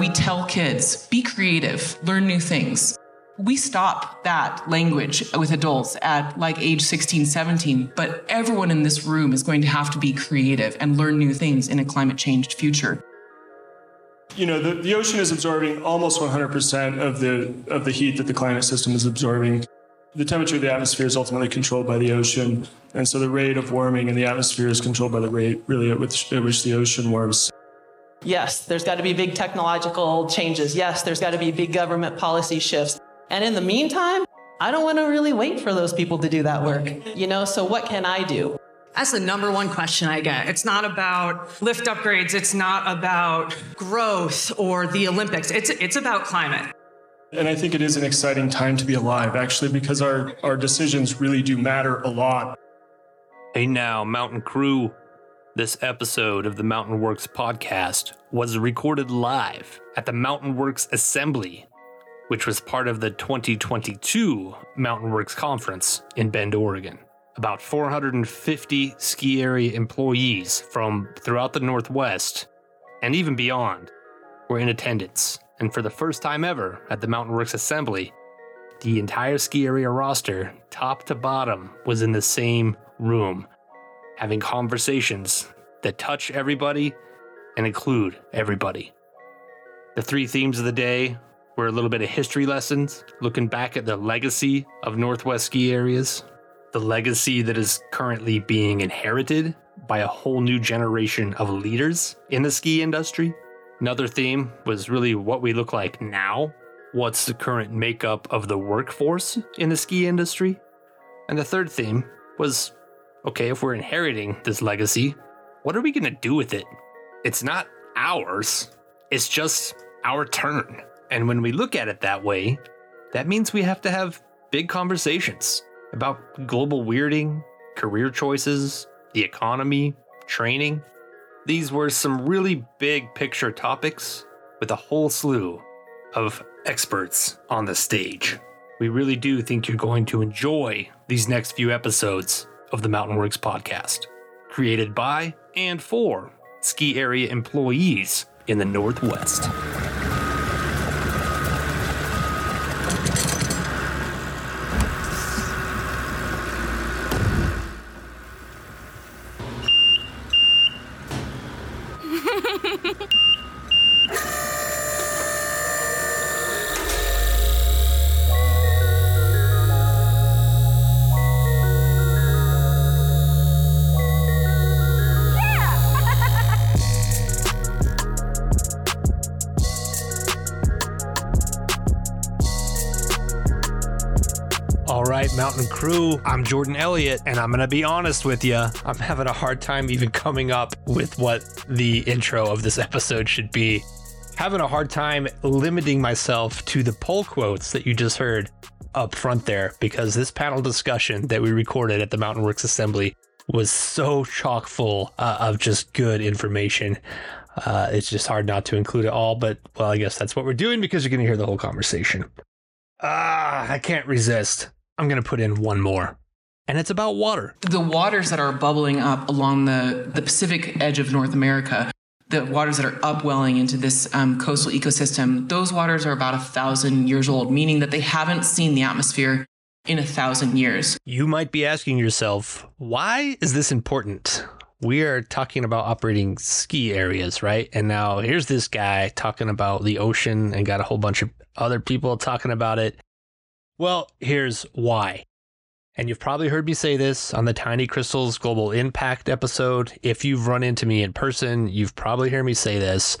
We tell kids, be creative, learn new things. We stop that language with adults at like age 16, 17, but everyone in this room is going to have to be creative and learn new things in a climate changed future. You know, the, the ocean is absorbing almost 100% of the, of the heat that the climate system is absorbing. The temperature of the atmosphere is ultimately controlled by the ocean. And so the rate of warming in the atmosphere is controlled by the rate, really, at which, at which the ocean warms. Yes, there's got to be big technological changes. Yes, there's got to be big government policy shifts. And in the meantime, I don't want to really wait for those people to do that work. You know, so what can I do? That's the number one question I get. It's not about lift upgrades, it's not about growth or the Olympics. It's it's about climate. And I think it is an exciting time to be alive, actually, because our, our decisions really do matter a lot. Hey now, Mountain Crew. This episode of the Mountain Works podcast was recorded live at the Mountain Works Assembly, which was part of the 2022 Mountain Works Conference in Bend, Oregon. About 450 ski area employees from throughout the Northwest and even beyond were in attendance and for the first time ever at the Mountain Works Assembly, the entire ski area roster, top to bottom, was in the same room, having conversations that touch everybody and include everybody. The three themes of the day were a little bit of history lessons, looking back at the legacy of Northwest ski areas, the legacy that is currently being inherited by a whole new generation of leaders in the ski industry Another theme was really what we look like now. What's the current makeup of the workforce in the ski industry? And the third theme was okay, if we're inheriting this legacy, what are we going to do with it? It's not ours, it's just our turn. And when we look at it that way, that means we have to have big conversations about global weirding, career choices, the economy, training, these were some really big picture topics with a whole slew of experts on the stage. We really do think you're going to enjoy these next few episodes of the Mountain Works podcast, created by and for ski area employees in the Northwest. Crew. I'm Jordan Elliott, and I'm going to be honest with you. I'm having a hard time even coming up with what the intro of this episode should be. Having a hard time limiting myself to the poll quotes that you just heard up front there because this panel discussion that we recorded at the Mountain Works Assembly was so chock full uh, of just good information. Uh, it's just hard not to include it all, but well, I guess that's what we're doing because you're going to hear the whole conversation. Ah, I can't resist. I'm going to put in one more. And it's about water. The waters that are bubbling up along the, the Pacific edge of North America, the waters that are upwelling into this um, coastal ecosystem, those waters are about a thousand years old, meaning that they haven't seen the atmosphere in a thousand years. You might be asking yourself, why is this important? We are talking about operating ski areas, right? And now here's this guy talking about the ocean and got a whole bunch of other people talking about it. Well, here's why. And you've probably heard me say this on the Tiny Crystals Global Impact episode. If you've run into me in person, you've probably heard me say this.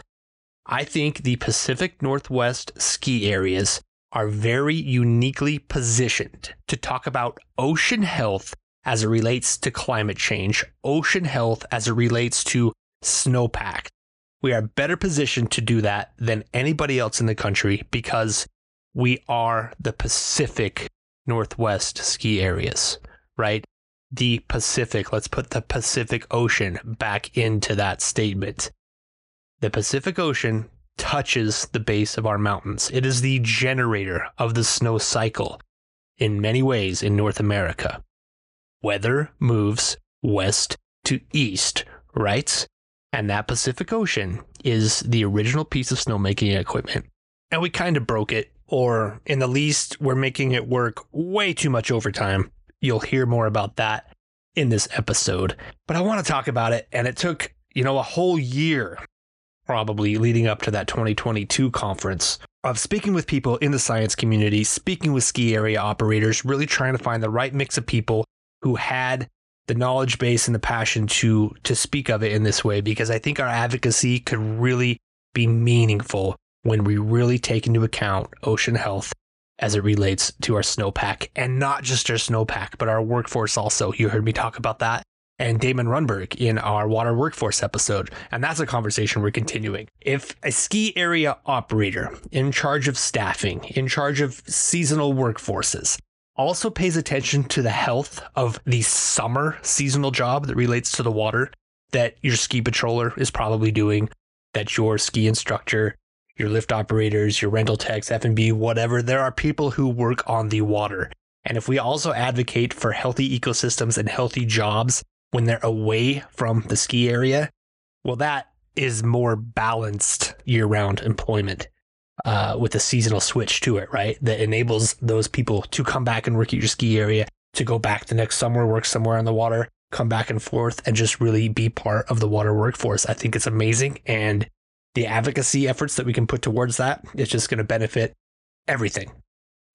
I think the Pacific Northwest ski areas are very uniquely positioned to talk about ocean health as it relates to climate change, ocean health as it relates to snowpack. We are better positioned to do that than anybody else in the country because we are the Pacific Northwest ski areas, right? The Pacific, let's put the Pacific Ocean back into that statement. The Pacific Ocean touches the base of our mountains. It is the generator of the snow cycle in many ways in North America. Weather moves west to east, right? And that Pacific Ocean is the original piece of snowmaking equipment. And we kind of broke it, or in the least, we're making it work way too much overtime. You'll hear more about that in this episode. But I want to talk about it, and it took, you know, a whole year probably leading up to that 2022 conference of speaking with people in the science community, speaking with ski area operators, really trying to find the right mix of people who had the knowledge base and the passion to to speak of it in this way because I think our advocacy could really be meaningful when we really take into account ocean health as it relates to our snowpack and not just our snowpack but our workforce also. You heard me talk about that and Damon Runberg in our water workforce episode. And that's a conversation we're continuing. If a ski area operator in charge of staffing, in charge of seasonal workforces, also pays attention to the health of the summer seasonal job that relates to the water that your ski patroller is probably doing, that your ski instructor, your lift operators, your rental techs, F&B, whatever, there are people who work on the water. And if we also advocate for healthy ecosystems and healthy jobs when they're away from the ski area, well, that is more balanced year round employment uh, with a seasonal switch to it, right? That enables those people to come back and work at your ski area, to go back the next summer, work somewhere on the water, come back and forth, and just really be part of the water workforce. I think it's amazing. And the advocacy efforts that we can put towards that, it's just going to benefit everything.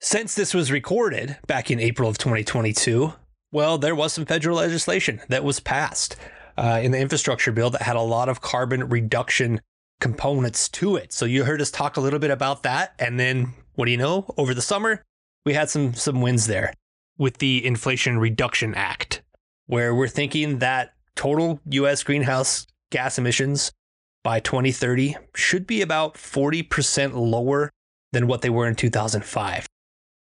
Since this was recorded back in April of 2022, well, there was some federal legislation that was passed uh, in the infrastructure bill that had a lot of carbon reduction components to it. So you heard us talk a little bit about that, and then what do you know? Over the summer, we had some some wins there with the Inflation Reduction Act, where we're thinking that total U.S. greenhouse gas emissions by 2030 should be about 40% lower than what they were in 2005.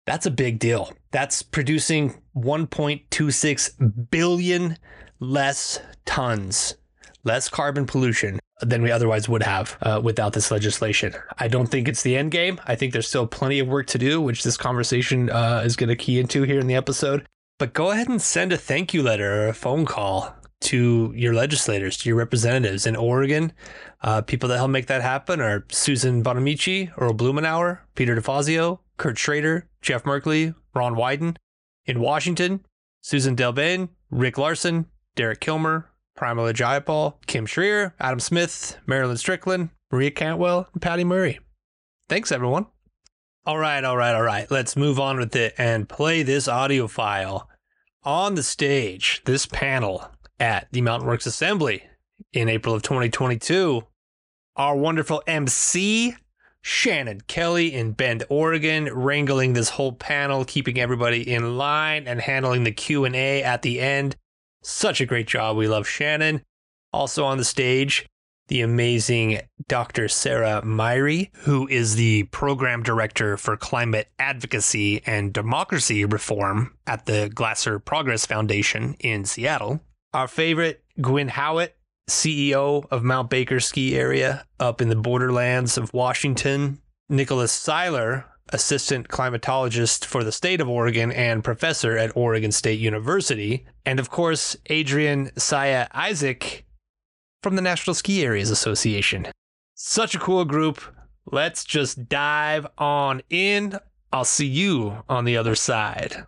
That's a big deal. That's producing 1.26 billion less tons, less carbon pollution than we otherwise would have uh, without this legislation. I don't think it's the end game. I think there's still plenty of work to do, which this conversation uh, is going to key into here in the episode. But go ahead and send a thank you letter or a phone call to your legislators, to your representatives in Oregon. Uh, people that help make that happen are Suzanne Bonamici, Earl Blumenauer, Peter DeFazio, Kurt Schrader, Jeff Merkley, Ron Wyden. In Washington, Suzan DelBene, Rick Larsen, Derek Kilmer, Pramila Jayapal, Kim Schrier, Adam Smith, Marilyn Strickland, Maria Cantwell, and Patty Murray. Thanks, everyone. All right, all right, all right. Let's move on with it and play this audio file. On the stage, this panel at the Mountain Works Assembly in April of 2022, our wonderful MC, Shanan Kelley in Bend, Oregon, wrangling this whole panel, keeping everybody in line and handling the Q&A at the end. Such a great job. We love Shanan. Also on the stage, the amazing Dr. Sarah Myhre, who is the program director for climate advocacy and democracy reform at the Glaser Progress Foundation in Seattle. Our favorite, Gwyn Howat, CEO of Mount Baker Ski Area up in the borderlands of Washington. Nicholas Siler, assistant climatologist for the state of Oregon and professor at Oregon State University. And of course, Adrienne Saia Isaac from the National Ski Areas Association. Such a cool group. Let's just dive on in. I'll see you on the other side.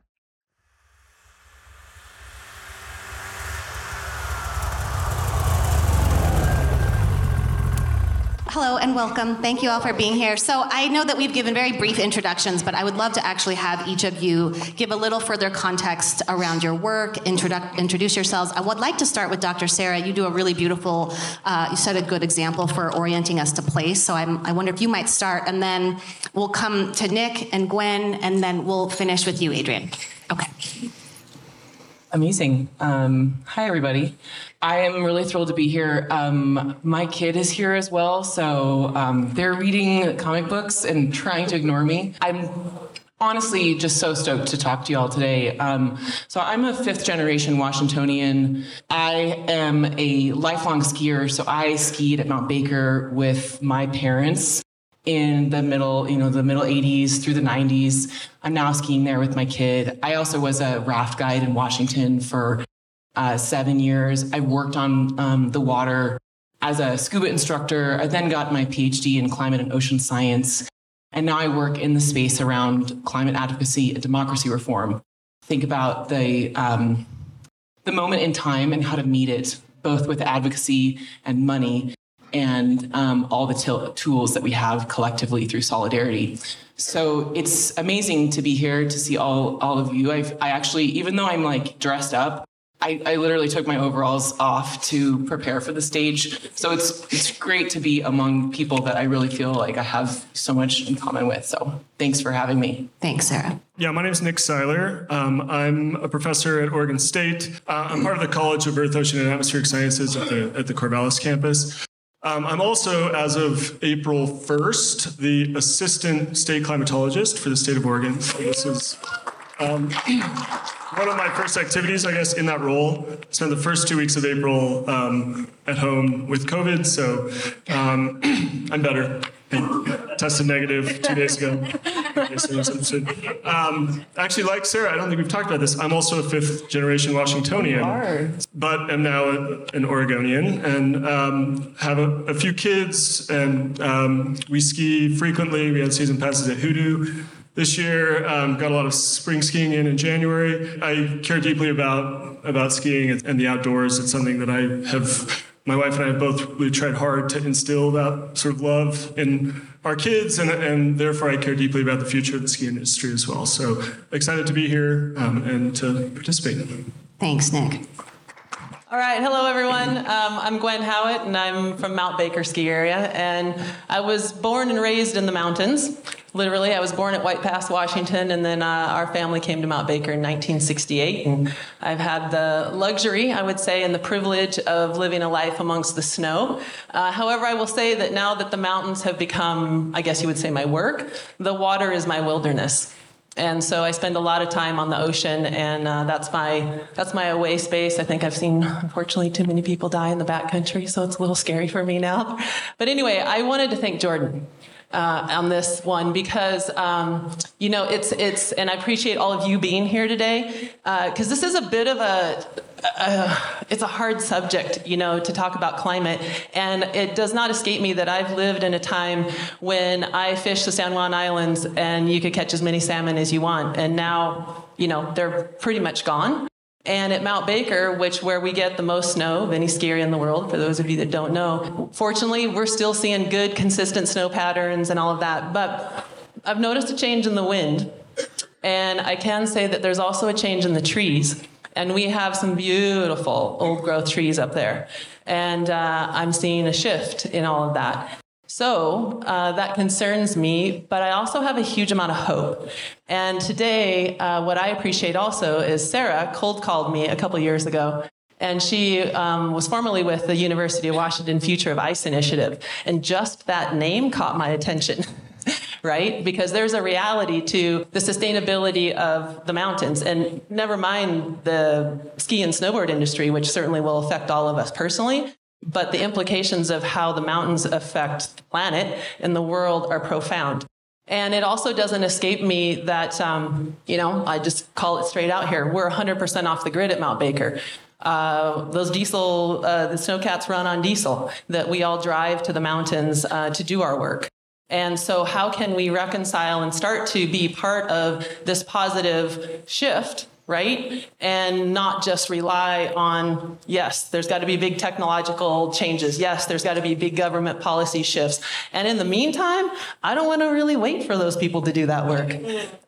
Hello and welcome. Thank you all for being here. So, I know that we've given very brief introductions, but I would love to actually have each of you give a little further context around your work, introdu- introduce yourselves. I would like to start with Dr. Sarah. You do a really beautiful, uh, you set a good example for orienting us to place. So, I'm, I wonder if you might start, and then we'll come to Nick and Gwyn, and then we'll finish with you, Adrienne. Okay. Amazing. Um, hi, everybody. I am really thrilled to be here. Um, my kid is here as well, so um, they're reading comic books and trying to ignore me. I'm honestly just so stoked to talk to you all today. Um, so I'm a fifth generation Washingtonian. I am a lifelong skier, so I skied at Mount Baker with my parents in the middle, you know, the middle 80s through the 90s. I'm now skiing there with my kid. I also was a raft guide in Washington for uh, seven years. I worked on um, the water as a scuba instructor. I then got my PhD in climate and ocean science. And now I work in the space around climate advocacy and democracy reform. Think about the, um, the moment in time and how to meet it, both with advocacy and money and um, all the til- tools that we have collectively through solidarity. So it's amazing to be here to see all all of you. I've, I actually, even though I'm like dressed up, I, I literally took my overalls off to prepare for the stage. So it's it's great to be among people that I really feel like I have so much in common with. So thanks for having me. Thanks, Sarah. Yeah, my name is Nick Siler. Um, I'm a professor at Oregon State. Uh, I'm part of the College of Earth, Ocean, and Atmospheric Sciences at the, at the Corvallis campus. Um, I'm also, as of April 1st, the assistant state climatologist for the state of Oregon. So this is um, one of my first activities, I guess, in that role. Spent the first two weeks of April um, at home with COVID, so um, I'm better. I tested negative two days ago. Um, actually, like Sarah, I don't think we've talked about this. I'm also a fifth generation Washingtonian, but am now a, an Oregonian and um, have a, a, few kids. And um, we ski frequently. We had season passes at Hoodoo. This year, um, got a lot of spring skiing in in January. I care deeply about about skiing and the outdoors. It's something that I have my wife and I have both really tried hard to instill that sort of love in our kids, and, and therefore I care deeply about the future of the ski industry as well. So excited to be here um, and to participate. Thanks, Nick. All right, hello everyone. Um, I'm Gwyn Howat, and I'm from Mount Baker ski area. And I was born and raised in the mountains. Literally, I was born at White Pass, Washington, and then uh, our family came to Mount Baker in 1968. And I've had the luxury, I would say, and the privilege of living a life amongst the snow. Uh, however, I will say that now that the mountains have become, I guess you would say, my work, the water is my wilderness. And so I spend a lot of time on the ocean, and uh, that's my that's my away space. I think I've seen, unfortunately, too many people die in the backcountry, so it's a little scary for me now. But anyway, I wanted to thank Jordan uh, on this one because um, you know it's it's and I appreciate all of you being here today because uh, this is a bit of a it's a hard subject, you know, to talk about climate. And it does not escape me that I've lived in a time when I fished the San Juan Islands and you could catch as many salmon as you want. And now, you know, they're pretty much gone. And at Mount Baker, which where we get the most snow of any ski area in the world, for those of you that don't know, fortunately, we're still seeing good, consistent snow patterns and all of that. But I've noticed a change in the wind. And I can say that there's also a change in the trees. And we have some beautiful old growth trees up there. And uh, I'm seeing a shift in all of that. So uh, that concerns me, but I also have a huge amount of hope. And today, uh, what I appreciate also is Sarah cold called me a couple years ago. And she um, was formerly with the University of Washington Future of Ice Initiative. And just that name caught my attention. right? Because there's a reality to the sustainability of the mountains. And never mind the ski and snowboard industry, which certainly will affect all of us personally but the implications of how the mountains affect the planet and the world are profound. And it also doesn't escape me that, um, you know, I just call it straight out here. We're 100% off the grid at Mount Baker. Uh, those diesel, uh, the snowcats run on diesel that we all drive to the mountains uh, to do our work. And so, how can we reconcile and start to be part of this positive shift right? And not just rely on, yes, there's got to be big technological changes. Yes, there's got to be big government policy shifts. And in the meantime, I don't want to really wait for those people to do that work.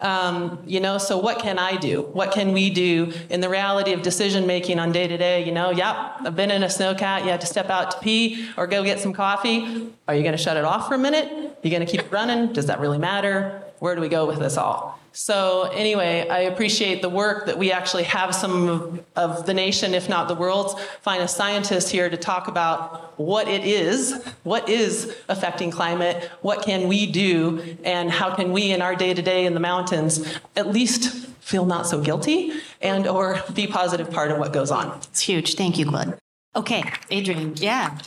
Um, you know, so what can I do? What can we do in the reality of decision making on day to day? You know, yep, I've been in a snowcat. You have to step out to pee or go get some coffee. Are you going to shut it off for a minute? Are you going to keep it running? Does that really matter? Where do we go with this all? So, anyway, I appreciate the work that we actually have some of, the nation, if not the world's finest scientists here to talk about what it is, what is affecting climate, what can we do, and how can we in our day to day in the mountains at least feel not so guilty and or be positive part of what goes on. It's huge. Thank you, Gwyn. Okay, Adrienne. Yeah.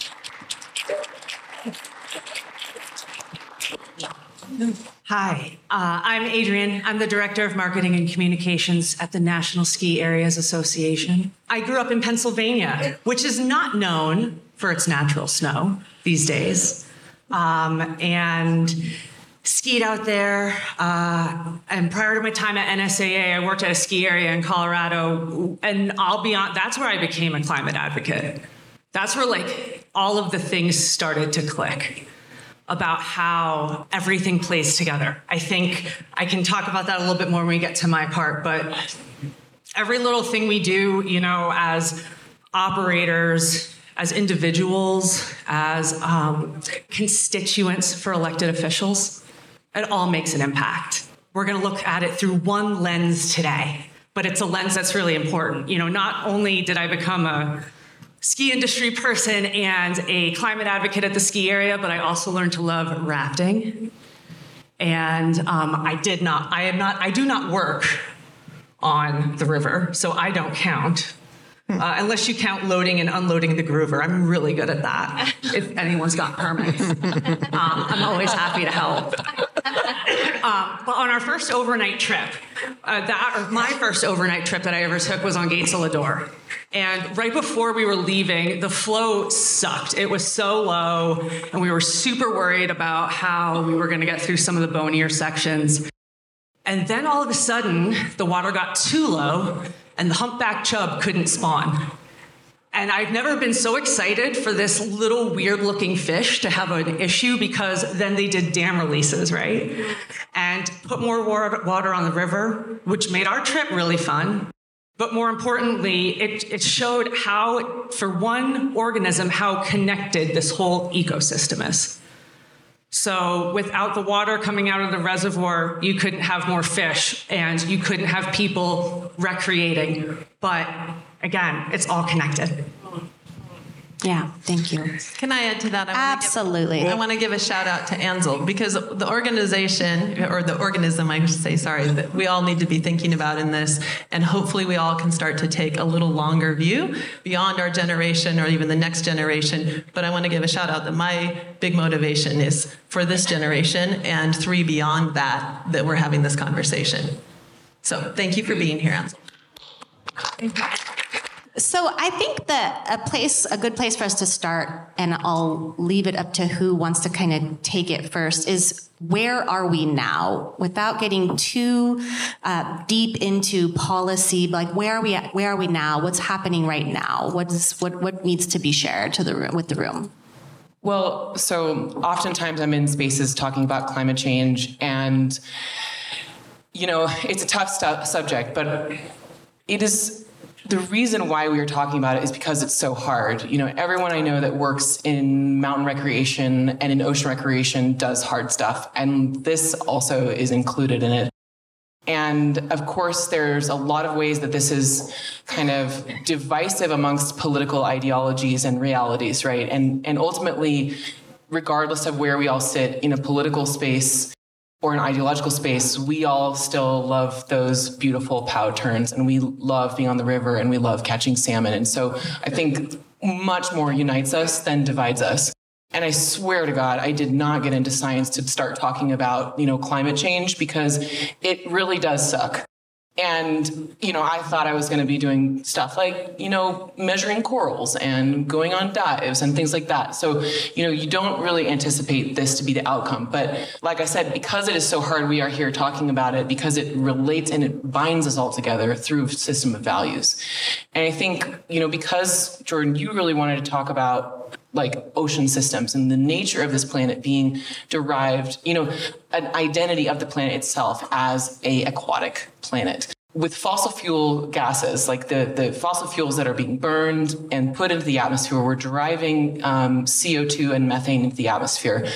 Mm. Hi, uh, I'm Adrienne. I'm the Director of Marketing and Communications at the National Ski Areas Association. I grew up in Pennsylvania, which is not known for its natural snow these days. Um, and skied out there. Uh, and prior to my time at NSAA, I worked at a ski area in Colorado. And I'll be on, that's where I became a climate advocate. That's where like all of the things started to click about how everything plays together. I think I can talk about that a little bit more when we get to my part, but every little thing we do, you know, as operators, as individuals, as um, constituents for elected officials, it all makes an impact. We're going to look at it through one lens today, but it's a lens that's really important. You know, not only did I become a ski industry person and a climate advocate at the ski area, but I also learned to love rafting. And um, I did not, I am not, I do not work on the river, so I don't count. Uh, unless you count loading and unloading the groover. I'm really good at that. If anyone's got permits, um, I'm always happy to help. Um, but on our first overnight trip, uh, that or my first overnight trip that I ever took was on Gates. And right before we were leaving, the flow sucked. It was so low, and we were super worried about how we were going to get through some of the bonier sections. And then all of a sudden, the water got too low, and the humpback chub couldn't spawn. And I've never been so excited for this little weird looking fish to have an issue because then they did dam releases, right? And put more water on the river, which made our trip really fun. But more importantly, it, it showed how, for one organism, how connected this whole ecosystem is. So without the water coming out of the reservoir, you couldn't have more fish and you couldn't have people recreating. But again, it's all connected. Yeah, thank you. Can I add to that? I Absolutely. Give, I want to give a shout out to Ansel because the organization or the organism, I should say, sorry, that we all need to be thinking about in this, and hopefully we all can start to take a little longer view beyond our generation or even the next generation. But I want to give a shout out that my big motivation is for this generation and three beyond that that we're having this conversation. So thank you for being here, Ansel. So I think that a place, a good place for us to start, and I'll leave it up to who wants to kind of take it first, is where are we now? Without getting too uh, deep into policy, like where are we at? Where are we now? What's happening right now? What is what what needs to be shared to the room with the room? Well, so oftentimes I'm in spaces talking about climate change, and you know it's a tough stu- subject, but it is the reason why we are talking about it is because it's so hard. You know, everyone I know that works in mountain recreation and in ocean recreation does hard stuff, and this also is included in it. And of course, there's a lot of ways that this is kind of divisive amongst political ideologies and realities, right? And and ultimately, regardless of where we all sit in a political space, or an ideological space, we all still love those beautiful pow turns and we love being on the river and we love catching salmon. And so I think much more unites us than divides us. And I swear to God, I did not get into science to start talking about, you know, climate change because it really does suck. And, you know, I thought I was going to be doing stuff like, you know, measuring corals and going on dives and things like that. So, you know, you don't really anticipate this to be the outcome. But like I said, because it is so hard, we are here talking about it because it relates and it binds us all together through a system of values. And I think, you know, because Jordan, you really wanted to talk about like ocean systems and the nature of this planet being derived, you know, an identity of the planet itself as a aquatic planet. With fossil fuel gases, like the, the fossil fuels that are being burned and put into the atmosphere, we're driving um, CO2 and methane into the atmosphere.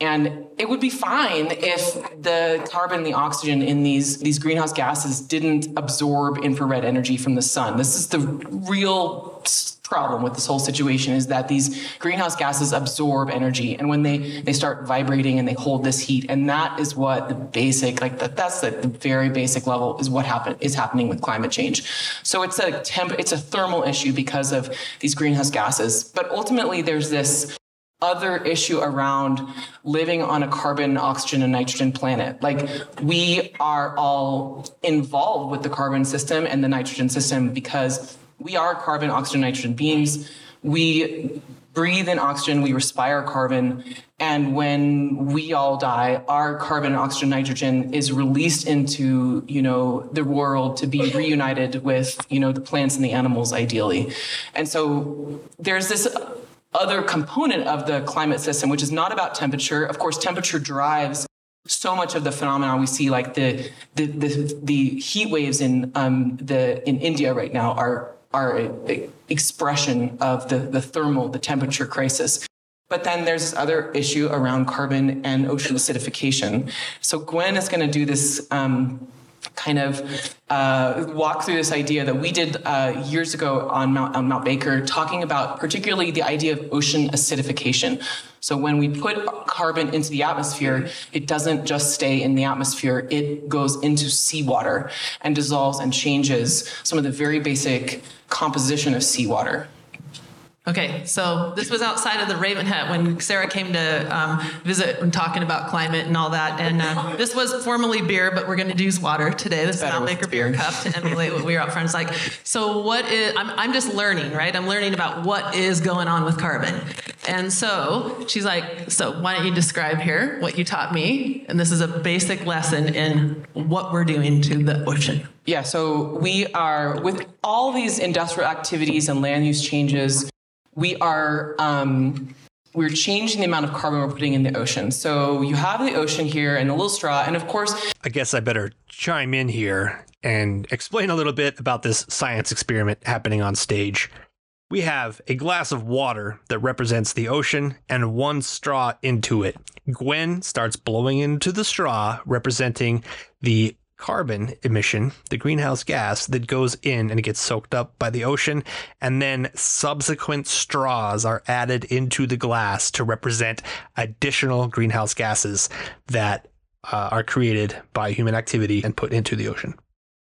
And it would be fine if the carbon, the oxygen in these, these greenhouse gases didn't absorb infrared energy from the sun. This is the real problem with this whole situation is that these greenhouse gases absorb energy and when they they start vibrating and they hold this heat and that is what the basic like the, that's the, the very basic level is what happen is happening with climate change so it's a temp it's a thermal issue because of these greenhouse gases but ultimately there's this other issue around living on a carbon, oxygen, and nitrogen planet. Like we are all involved with the carbon system and the nitrogen system because we are carbon, oxygen, nitrogen beings. We breathe in oxygen, we respire carbon, and when we all die, our carbon, oxygen, nitrogen is released into you know the world to be reunited with you know the plants and the animals, ideally. And so there's this other component of the climate system, which is not about temperature. Of course, temperature drives so much of the phenomenon we see, like the the the, the heat waves in um, the in India right now, are are expression of the the thermal, the temperature crisis. But then there's other issue around carbon and ocean acidification. So Gwyn is going to do this. Um, kind of uh, walk through this idea that we did uh, years ago on Mount, on Mount Baker, talking about particularly the idea of ocean acidification. So when we put carbon into the atmosphere, it doesn't just stay in the atmosphere, it goes into seawater and dissolves and changes some of the very basic composition of seawater. Okay, so this was outside of the Raven Hut when Sarah came to um, visit and talking about climate and all that. And uh, this was formerly beer, but we're going to use water today. This is Better with Baker Beer beer. Cup to emulate what we were up front. It's like, so what is, I'm, I'm just learning, right? I'm learning about what is going on with carbon. And so she's like, so why don't you describe here what you taught me? And this is a basic lesson in what we're doing to the ocean. Yeah, so we are, with all these industrial activities and land use changes, we are um, we're changing the amount of carbon we're putting in the ocean. So you have the ocean here and a little straw, and of course, I guess I better chime in here and explain a little bit about this science experiment happening on stage. We have a glass of water that represents the ocean and one straw into it. Gwyn starts blowing into the straw, representing the carbon emission, the greenhouse gas that goes in and it gets soaked up by the ocean. And then subsequent straws are added into the glass to represent additional greenhouse gases that uh, are created by human activity and put into the ocean.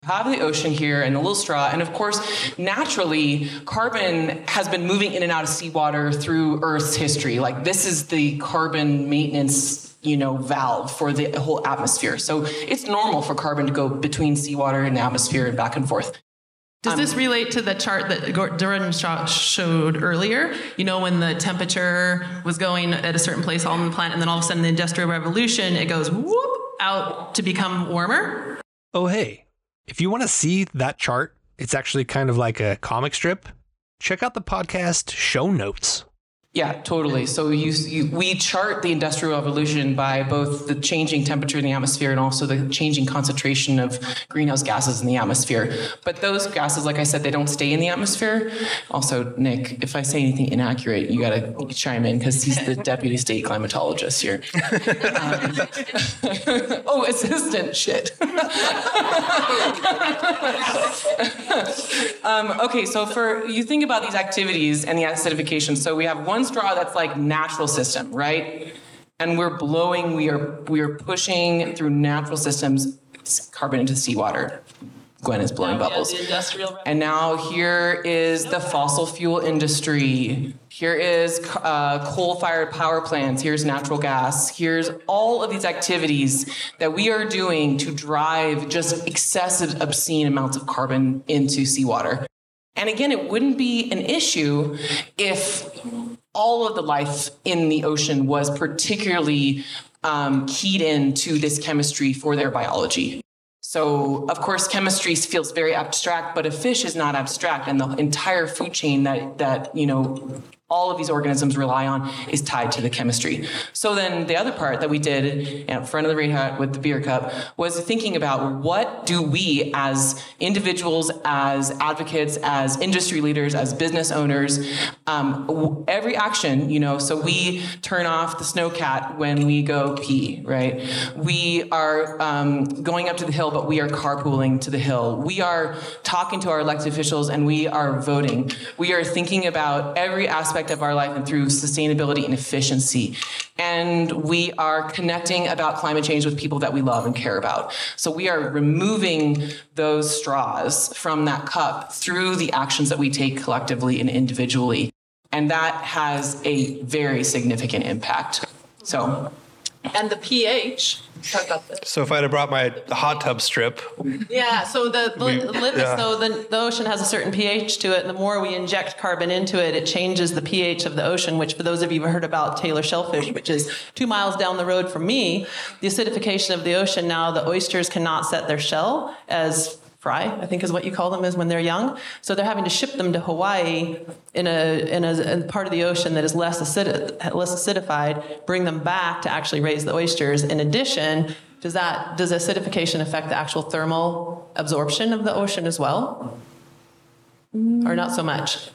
have the ocean here and a little straw. And of course, naturally, carbon has been moving in and out of seawater through Earth's history. Like this is the carbon maintenance you know valve for the whole atmosphere so it's normal for carbon to go between seawater and the atmosphere and back and forth Does this um, relate to the chart that Gor- Jordan showed earlier? You know, when the temperature was going at a certain place on the planet, and then all of a sudden, the Industrial Revolution, it goes whoop out to become warmer? Oh, hey, if you want to see that chart, it's actually kind of like a comic strip. Check out the podcast show notes. Yeah, totally. So you, you, we chart the industrial revolution by both the changing temperature in the atmosphere and also the changing concentration of greenhouse gases in the atmosphere. But those gases, like I said, they don't stay in the atmosphere. Also, Nick, if I say anything inaccurate, you got to chime in because he's the deputy state climatologist here. Um, oh, assistant, shit. um, okay, so for you think about these activities and the acidification. So we have one straw that's like natural system, right? And we're blowing, we are we are pushing through natural systems carbon into seawater. Gwyn is blowing bubbles. And now here is the fossil fuel industry. Here is uh, coal-fired power plants. Here's natural gas. Here's all of these activities that we are doing to drive just excessive, obscene amounts of carbon into seawater. And again, it wouldn't be an issue if all of the life in the ocean was particularly um, keyed into this chemistry for their biology. So, of course, chemistry feels very abstract, but a fish is not abstract, and the entire food chain that that you know all of these organisms rely on is tied to the chemistry. So then the other part that we did in front of the Red Hut with the beer cup was thinking about what do we as individuals, as advocates, as industry leaders, as business owners, um, every action, you know, so we turn off the snowcat when we go pee, right? We are um, going up to the hill, but we are carpooling to the hill. We are talking to our elected officials and we are voting. We are thinking about every aspect of our life and through sustainability and efficiency. And we are connecting about climate change with people that we love and care about. So we are removing those straws from that cup through the actions that we take collectively and individually. And that has a very significant impact. So And the pH. Talk about this. So if I'd have brought my hot tub strip, Yeah, so the, the We- litmus, yeah. though, the, the ocean has a certain pH to it, and the more we inject carbon into it, it changes the pH of the ocean, which for those of you who heard about Taylor shellfish, which is two miles down the road from me, the acidification of the ocean now, the oysters cannot set their shell as fry, I think is what you call them, is when they're young. So they're having to ship them to Hawaii in a, in a, in part of the ocean that is less, acid, less acidified, bring them back to actually raise the oysters. In addition, does that does acidification affect the actual thermal absorption of the ocean as well? Or not so much?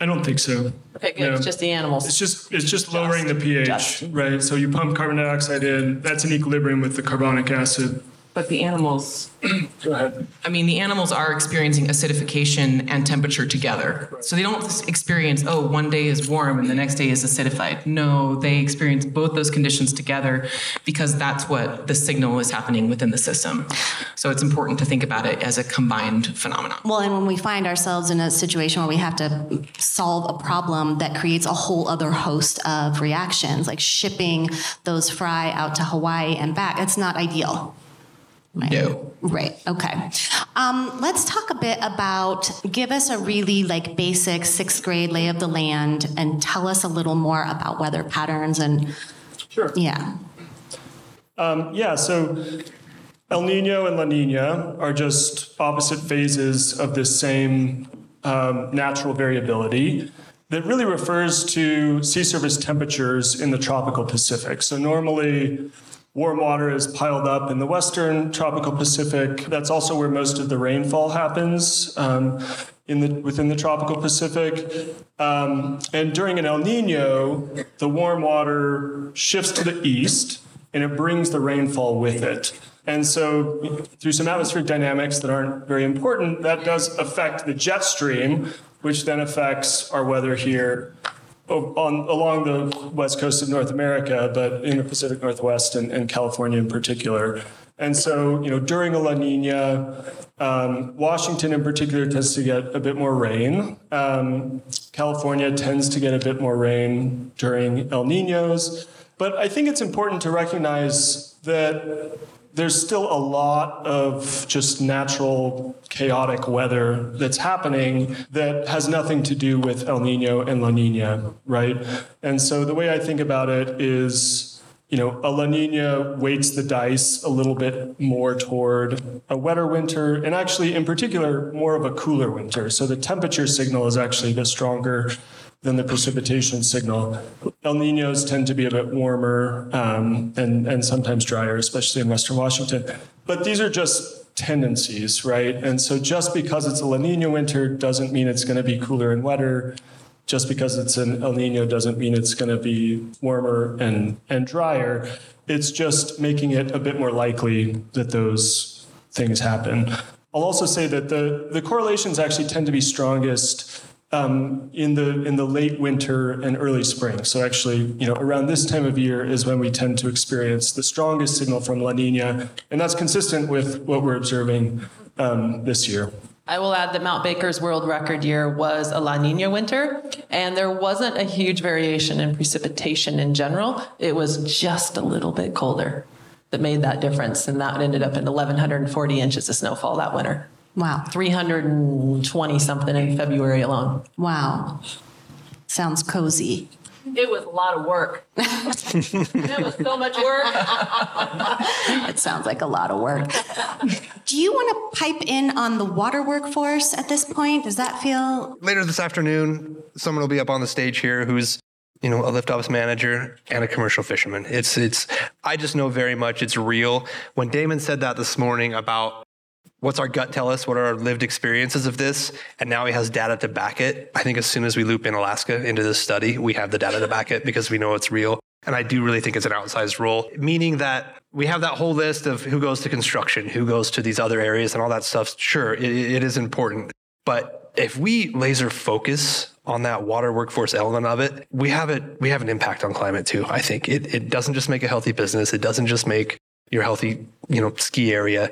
I don't think so. Okay, good. No. It's just the animals. It's just it's just lowering the pH, Just. right? So you pump carbon dioxide in, that's in equilibrium with the carbonic acid. But the animals, Go ahead. I mean, the animals are experiencing acidification and temperature together. So they don't experience, oh, one day is warm and the next day is acidified. No, they experience both those conditions together because that's what the signal is happening within the system. So it's important to think about it as a combined phenomenon. Well, and when we find ourselves in a situation where we have to solve a problem that creates a whole other host of reactions, like shipping those fry out to Hawaii and back, it's not ideal. Right. No. Right. Okay. Um, let's talk a bit about. Give us a really like basic sixth grade lay of the land, and tell us a little more about weather patterns and. Sure. Yeah. Yeah, so El Nino and La Nina are just opposite phases of this same um, natural variability that really refers to sea surface temperatures in the tropical Pacific. So normally, warm water is piled up in the western tropical Pacific. That's also where most of the rainfall happens. Um, in the, within the tropical Pacific. Um, and during an El Nino, the warm water shifts to the east and it brings the rainfall with it. And so, through some atmospheric dynamics that aren't very important, that does affect the jet stream, which then affects our weather here on, along the west coast of North America, but in the Pacific Northwest and, and California in particular. And so, you know, during a La Nina, um, Washington in particular tends to get a bit more rain. Um, California tends to get a bit more rain during El Ninos. But I think it's important to recognize that there's still a lot of just natural chaotic weather that's happening that has nothing to do with El Nino and La Nina, right? And so the way I think about it is, you know, a La Nina weights the dice a little bit more toward a wetter winter, and actually, in particular, more of a cooler winter. So the temperature signal is actually bit stronger than the precipitation signal. El Ninos tend to be a bit warmer um, and, and sometimes drier, especially in Western Washington. But these are just tendencies, right? And so just because it's a La Nina winter doesn't mean it's going to be cooler and wetter. Just because it's an El Nino doesn't mean it's going to be warmer and, and drier. It's just making it a bit more likely that those things happen. I'll also say that the, the correlations actually tend to be strongest um, in the in the late winter and early spring. So actually, you know, around this time of year is when we tend to experience the strongest signal from La Nina, and that's consistent with what we're observing um, this year. I will add that Mount Baker's world record year was a La Nina winter, and there wasn't a huge variation in precipitation in general. It was just a little bit colder that made that difference, and that ended up in 1,140 inches of snowfall that winter. Wow. 320 something in February alone. Wow. Sounds cozy. It was a lot of work. it was so much work. It sounds like a lot of work. Do you want to pipe in on the water workforce at this point? Does that feel later this afternoon, someone will be up on the stage here who's you know a lift ops manager and a commercial fisherman. It's it's I just know very much it's real. When Damon said that this morning about what's our gut tell us, what are our lived experiences of this, and now he has data to back it. I think as soon as we loop in Alaska into this study, we have the data to back it because we know it's real. And I do really think it's an outsized role, meaning that we have that whole list of who goes to construction, who goes to these other areas, and all that stuff. Sure, it, it is important. But if we laser focus on that water workforce element of it, we have it. We have an impact on climate too. I think it, it doesn't just make a healthy business. It doesn't just make your healthy, you know, ski area.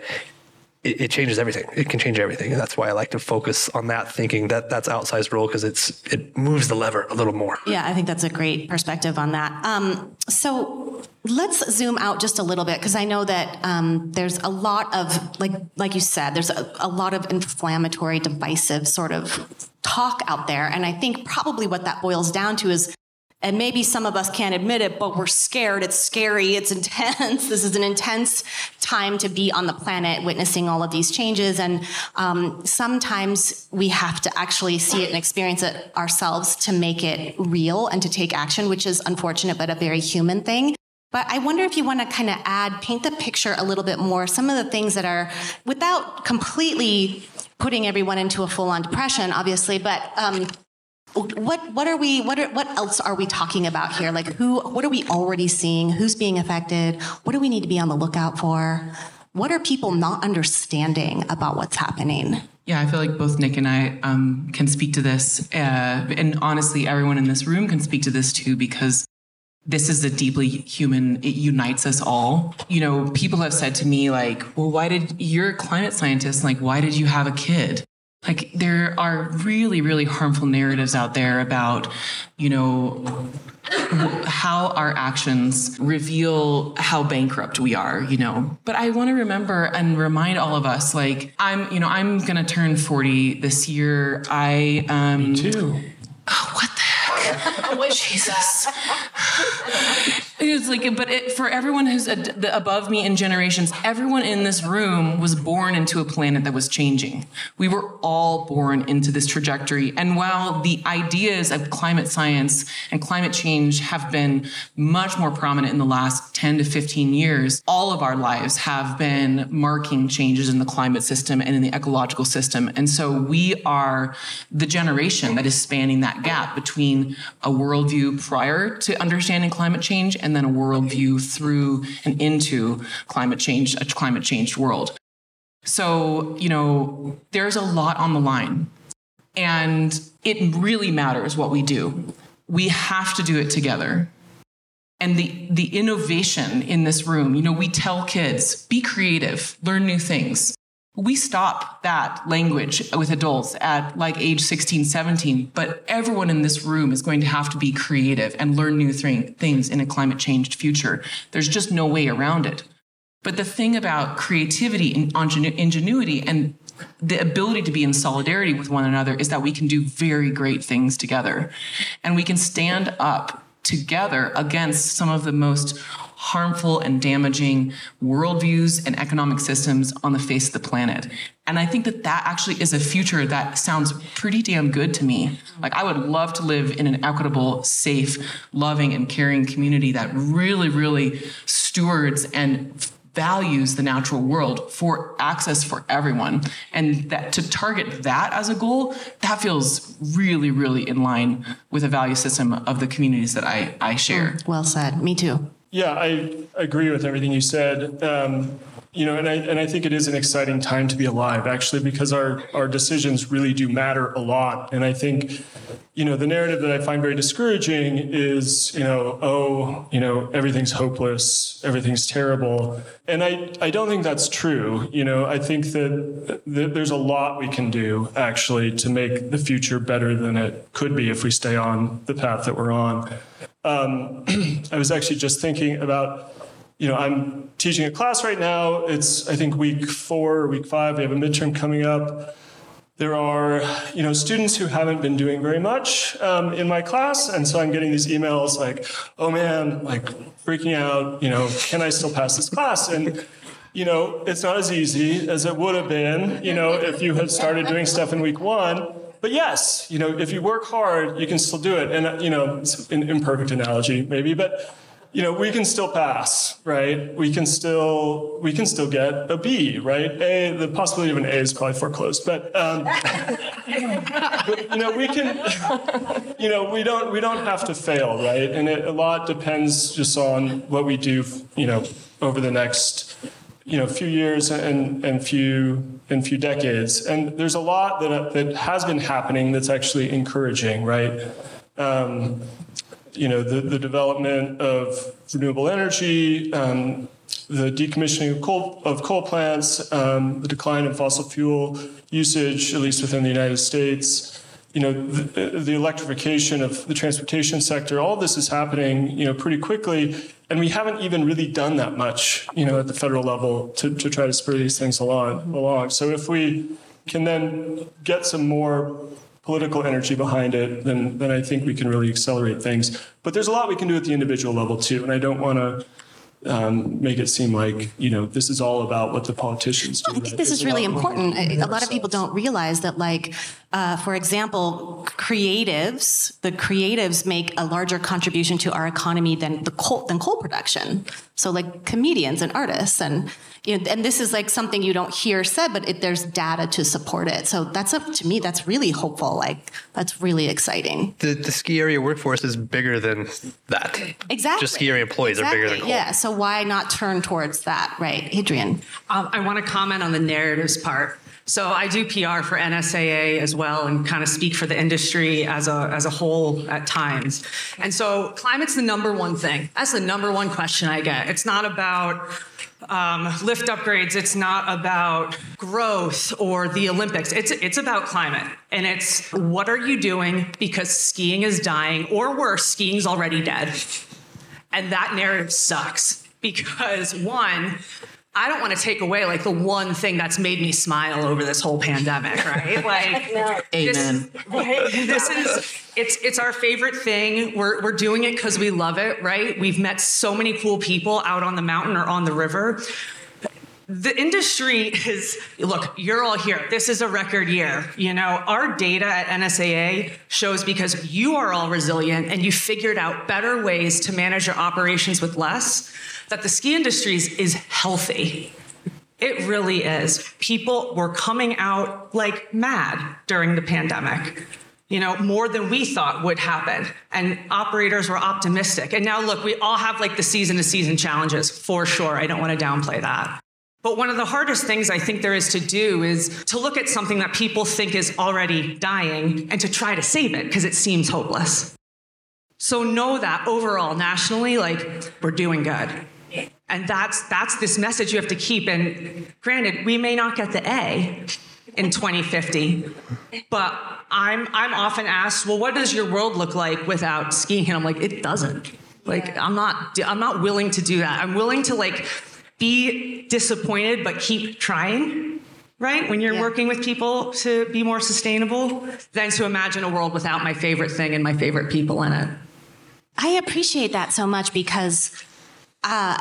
It, it changes everything. It can change everything, and that's why I like to focus on that, thinking that that's outsized role because it's it moves the lever a little more. Yeah, I think that's a great perspective on that. Um, so let's zoom out just a little bit because I know that um, there's a lot of like like you said, there's a, a lot of inflammatory, divisive sort of talk out there, and I think probably what that boils down to is. And maybe some of us can't admit it, but we're scared. It's scary. It's intense. This is an intense time to be on the planet witnessing all of these changes. And um, sometimes we have to actually see it and experience it ourselves to make it real and to take action, which is unfortunate, but a very human thing. But I wonder if you want to kind of add, paint the picture a little bit more, some of the things that are, without completely putting everyone into a full on depression, obviously, but um, what what are we what are, what else are we talking about here like who what are we already seeing who's being affected what do we need to be on the lookout for what are people not understanding about what's happening Yeah, I feel like both Nick and I um, can speak to this. Uh, and honestly, everyone in this room can speak to this too, because this is a deeply human, it unites us all. You know, people have said to me, like, well, why did you're a climate scientist? Like, why did you have a kid? Like, there are really, really harmful narratives out there about, you know, how our actions reveal how bankrupt we are, you know. But I want to remember and remind all of us like I'm, you know, I'm going to turn 40 this year. I um Me too. Oh, what the heck? oh Jesus. It's like, but it, for everyone who's ad- above me in generations, everyone in this room was born into a planet that was changing. We were all born into this trajectory. And while the ideas of climate science and climate change have been much more prominent in the last 10 to 15 years, all of our lives have been marking changes in the climate system and in the ecological system. And so we are the generation that is spanning that gap between a worldview prior to understanding climate change and then a worldview through and into climate change, a climate changed world. So, you know, there's a lot on the line. And it really matters what we do. We have to do it together. And the, the innovation in this room, you know, we tell kids be creative, learn new things. We stop that language with adults at like age 16, 17, but everyone in this room is going to have to be creative and learn new thing, things in a climate changed future. There's just no way around it. But the thing about creativity and ingenuity and the ability to be in solidarity with one another is that we can do very great things together. And we can stand up together against some of the most harmful and damaging worldviews and economic systems on the face of the planet. And I think that that actually is a future that sounds pretty damn good to me. Like, I would love to live in an equitable, safe, loving, and caring community that really, really stewards and values the natural world for access for everyone and that to target that as a goal that feels really really in line with the value system of the communities that i, I share well said me too Yeah, I agree with everything you said. Um, you know, and I and I think it is an exciting time to be alive, actually, because our our decisions really do matter a lot. And I think, you know, the narrative that I find very discouraging is, you know, oh, you know, everything's hopeless, everything's terrible, and I I don't think that's true. You know, I think that, that there's a lot we can do actually to make the future better than it could be if we stay on the path that we're on. Um, I was actually just thinking about you know, I'm teaching a class right now. It's, I think, week four or week five. We have a midterm coming up. There are, you know, students who haven't been doing very much um, in my class, and so I'm getting these emails like, "Oh man, like freaking out. You know, can I still pass this class?" And you know, it's not as easy as it would have been, you know, if you had started doing stuff in week one. But yes, you know, if you work hard, you can still do it. And you know, it's an imperfect analogy maybe, but you know, we can still pass, right? We can still we can still get a B, right? A the possibility of an A is probably foreclosed, but, um, but you know we can, you know we don't we don't have to fail, right? And it, a lot depends just on what we do, you know, over the next you know a few years and and few and few decades. And there's a lot that that has been happening that's actually encouraging, right? Um, you know, the, the development of renewable energy, um, the decommissioning of coal, of coal plants, um, the decline in fossil fuel usage, at least within the United States, you know, the, the electrification of the transportation sector, all this is happening, you know, pretty quickly. and we haven't even really done that much, you know, at the federal level to, to try to spur these things along. Along. So if we can then get some more political energy behind it, then then I think we can really accelerate things. But there's a lot we can do at the individual level too, and I don't want to um, make it seem like you know this is all about what the politicians do. I think right? this There's is really important. we can A lot of people don't realize that, like, uh, for example, creatives, the creatives make a larger contribution to our economy than the coal than coal production. So, like comedians and artists, and you know, and this is like something you don't hear said, but it, there's data to support it. So that's up to me. That's really hopeful. Like, that's really exciting. The, the ski area workforce is bigger than that. Exactly. Just ski area employees are bigger than Exactly, coal. Yeah. So why not turn towards that, right, Adrienne? Um, I want to comment on the narratives part. So I do PR for NSAA as well, and kind of speak for the industry as a as a whole at times. And so climate's the number one thing. That's the number one question I get. It's not about um, lift upgrades. It's not about growth or the Olympics. It's it's about climate, and it's what are you doing because skiing is dying, or worse, skiing's already dead. And that narrative sucks because one, I don't want to take away like the one thing that's made me smile over this whole pandemic, right? Like, Amen. This, right? This is it's it's our favorite thing. We're we're doing it because we love it, right? We've met so many cool people out on the mountain or on the river. The industry is look, you're all here. This is a record year. You know, our data at NSAA shows because you are all resilient and you figured out better ways to manage your operations with less, that the ski industry is, healthy. It really is. People were coming out like mad during the pandemic. You know, more than we thought would happen. And operators were optimistic. And now look, we all have like the season to season challenges for sure. I don't want to downplay that. But one of the hardest things I think there is to do is to look at something that people think is already dying and to try to save it because it seems hopeless. So know that overall, nationally, like we're doing good. And that's that's this message you have to keep. And granted, we may not get the A in 2050, but I'm I'm often asked, well, what does your world look like without skiing? And I'm like, it doesn't. Like I'm not I'm not willing to do that. I'm willing to like be disappointed but keep trying. Right? When you're Yeah. working with people to be more sustainable, than to imagine a world without my favorite thing and my favorite people in it. I appreciate that so much because, uh,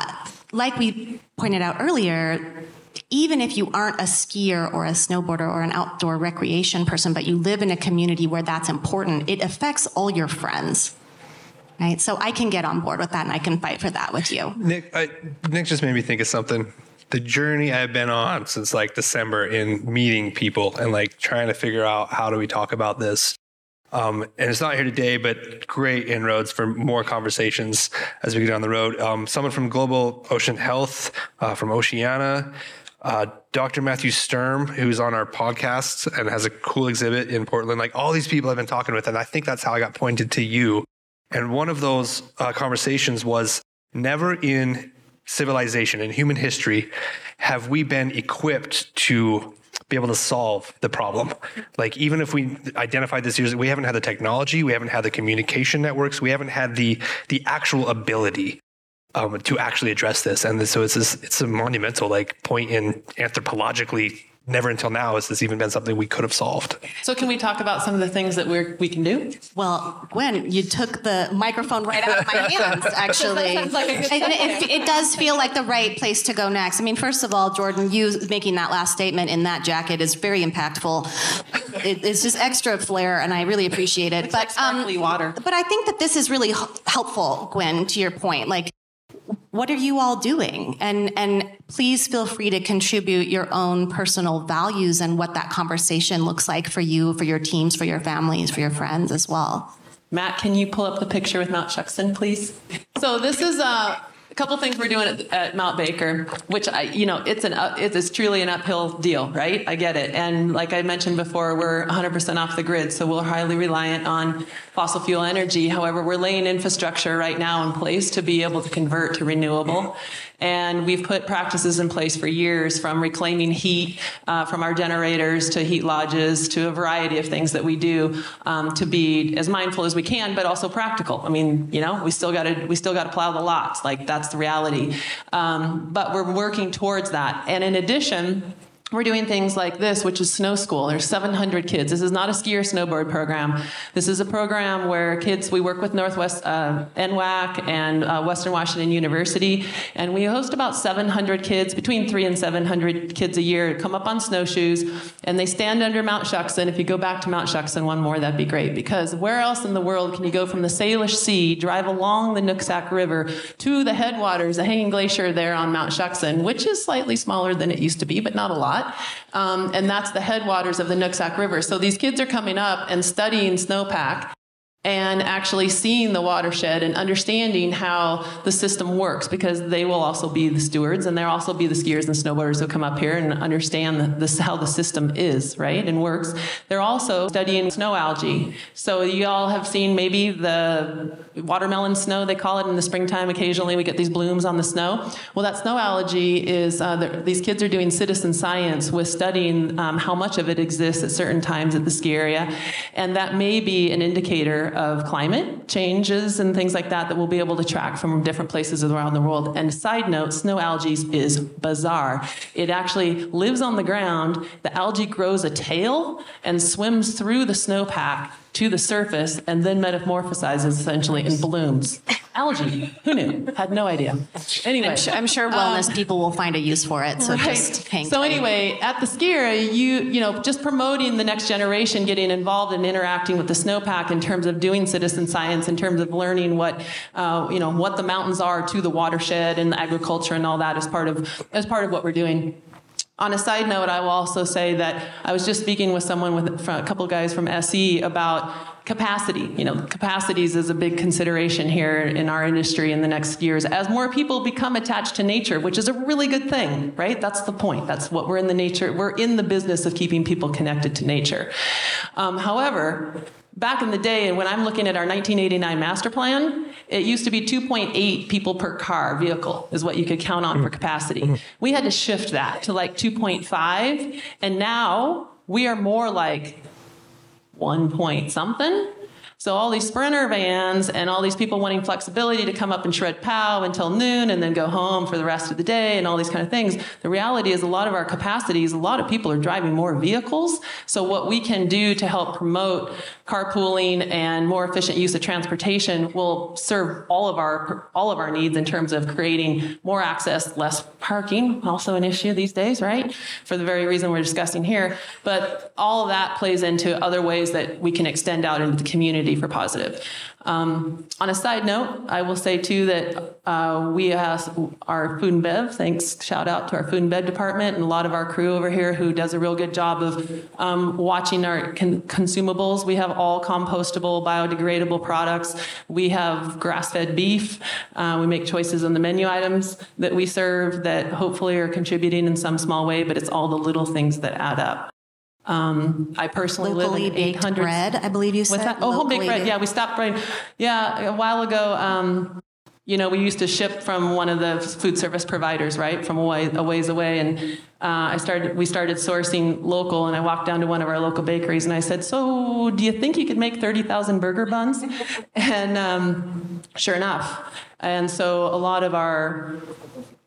like we pointed out earlier, even if you aren't a skier or a snowboarder or an outdoor recreation person, but you live in a community where that's important, it affects all your friends. Right? So I can get on board with that and I can fight for that with you. Nick, I, Nick just made me think of something. The journey I've been on since like December in meeting people and like trying to figure out how do we talk about this. Um, and it's not here today, but great inroads for more conversations as we go down the road. Um, someone from Global Ocean Health, uh, from Oceana, uh, Dr. Matthew Sturm, who's on our podcast and has a cool exhibit in Portland. Like all these people I've been talking with, and I think that's how I got pointed to you. And one of those uh, conversations was never in civilization, in human history, have we been equipped to be able to solve the problem. Like even if we identified this years, we haven't had the technology, we haven't had the communication networks, we haven't had the the actual ability um, to actually address this. And so it's this, it's a monumental like point in anthropologically. Never until now has this even been something we could have solved. So can we talk about some of the things that we're, we can do? Well, Gwyn, you took the microphone right out of my hands, actually. Like a And it, it does feel like the right place to go next. I mean, first of all, Jordan, you making that last statement in that jacket is very impactful. It, it's just extra flair, and I really appreciate it. like sparkly um, water. But I think that this is really h- helpful, Gwyn, to your point. Like, what are you all doing? And and please feel free to contribute your own personal values and what that conversation looks like for you, for your teams, for your families, for your friends as well. Matt, can you pull up the picture with Mount Shuksan, please? So this is uh, a couple things we're doing at, at Mount Baker, which I, you know, it's an it's truly an uphill deal, right? I get it. And like I mentioned before, we're 100% off the grid, so we're highly reliant on fossil fuel energy. However, we're laying infrastructure right now in place to be able to convert to renewable. And we've put practices in place for years from reclaiming heat uh, from our generators to heat lodges to a variety of things that we do um, to be as mindful as we can, but also practical. I mean, you know, we still got to we still got to plow the lots. Like that's the reality. Um, but we're working towards that. And in addition, we're doing things like this, which is snow school. There's 700 kids. This is not a ski or snowboard program. This is a program where kids, we work with Northwest uh, NWAC and uh, Western Washington University, and we host about 700 kids, between three and 700 kids a year, come up on snowshoes, and they stand under Mount Shuksan. If you go back to Mount Shuksan one more, that'd be great, because where else in the world can you go from the Salish Sea, drive along the Nooksack River to the headwaters, the hanging glacier there on Mount Shuksan, which is slightly smaller than it used to be, but not a lot. Um, and that's the headwaters of the Nooksack River. So these kids are coming up and studying snowpack and actually seeing the watershed and understanding how the system works because they will also be the stewards and they'll also be the skiers and snowboarders who come up here and understand the, how the system is, right, and works. They're also studying snow algae. So you all have seen maybe the watermelon snow, they call it in the springtime. Occasionally we get these blooms on the snow. Well, that snow algae is, uh, these kids are doing citizen science with studying um, how much of it exists at certain times at the ski area. And that may be an indicator of climate changes and things like that that we'll be able to track from different places around the world. And side note, snow algae is bizarre. It actually lives on the ground. The algae grows a tail and swims through the snowpack to the surface and then metamorphosizes essentially in blooms. Algae. Who knew? Had no idea. Anyway, I'm sure, I'm sure wellness people will find a use for it. So Right. just hang So tight. anyway, at the ski area, you you know just promoting the next generation, getting involved and interacting with the snowpack in terms of doing citizen science, in terms of learning what uh, you know what the mountains are to the watershed and the agriculture and all that is part of as part of what we're doing. On a side note, I will also say that I was just speaking with someone with a couple guys from SE about capacity. You know, capacities is a big consideration here in our industry in the next years as more people become attached to nature, which is a really good thing, right? That's the point. That's what we're in the nature. We're in the business of keeping people connected to nature. Um, however, back in the day, and when I'm looking at our 1989 master plan, it used to be 2.8 people per car vehicle is what you could count on for mm. capacity. Mm-hmm. We had to shift that to like 2.5, and now we are more like one point something. So all these sprinter vans and all these people wanting flexibility to come up and shred pow until noon and then go home for the rest of the day and all these kind of things. The reality is a lot of our capacities, a lot of people are driving more vehicles. So what we can do to help promote carpooling and more efficient use of transportation will serve all of our all of our needs in terms of creating more access, less parking, also an issue these days, right? For the very reason we're discussing here. But all of that plays into other ways that we can extend out into the community for positive. Um, on a side note, I will say too that uh, we ask our food and bev. Thanks, shout out to our food and bev department and a lot of our crew over here who does a real good job of um, watching our con- consumables. We have all compostable, biodegradable products. We have grass-fed beef. Uh, we make choices on the menu items that we serve that hopefully are contributing in some small way, but it's all the little things that add up. Um, I personally Locally live in baked 800 bread, I believe you said. That? Oh, home baked bread. baked- Yeah, we stopped bread. Yeah, a while ago. Um, you know, we used to ship from one of the food service providers, right, from a ways, a ways away, and uh, I started. We started sourcing local, and I walked down to one of our local bakeries, and I said, "So, do you think you could make thirty thousand burger buns?" And um, sure enough, and so a lot of our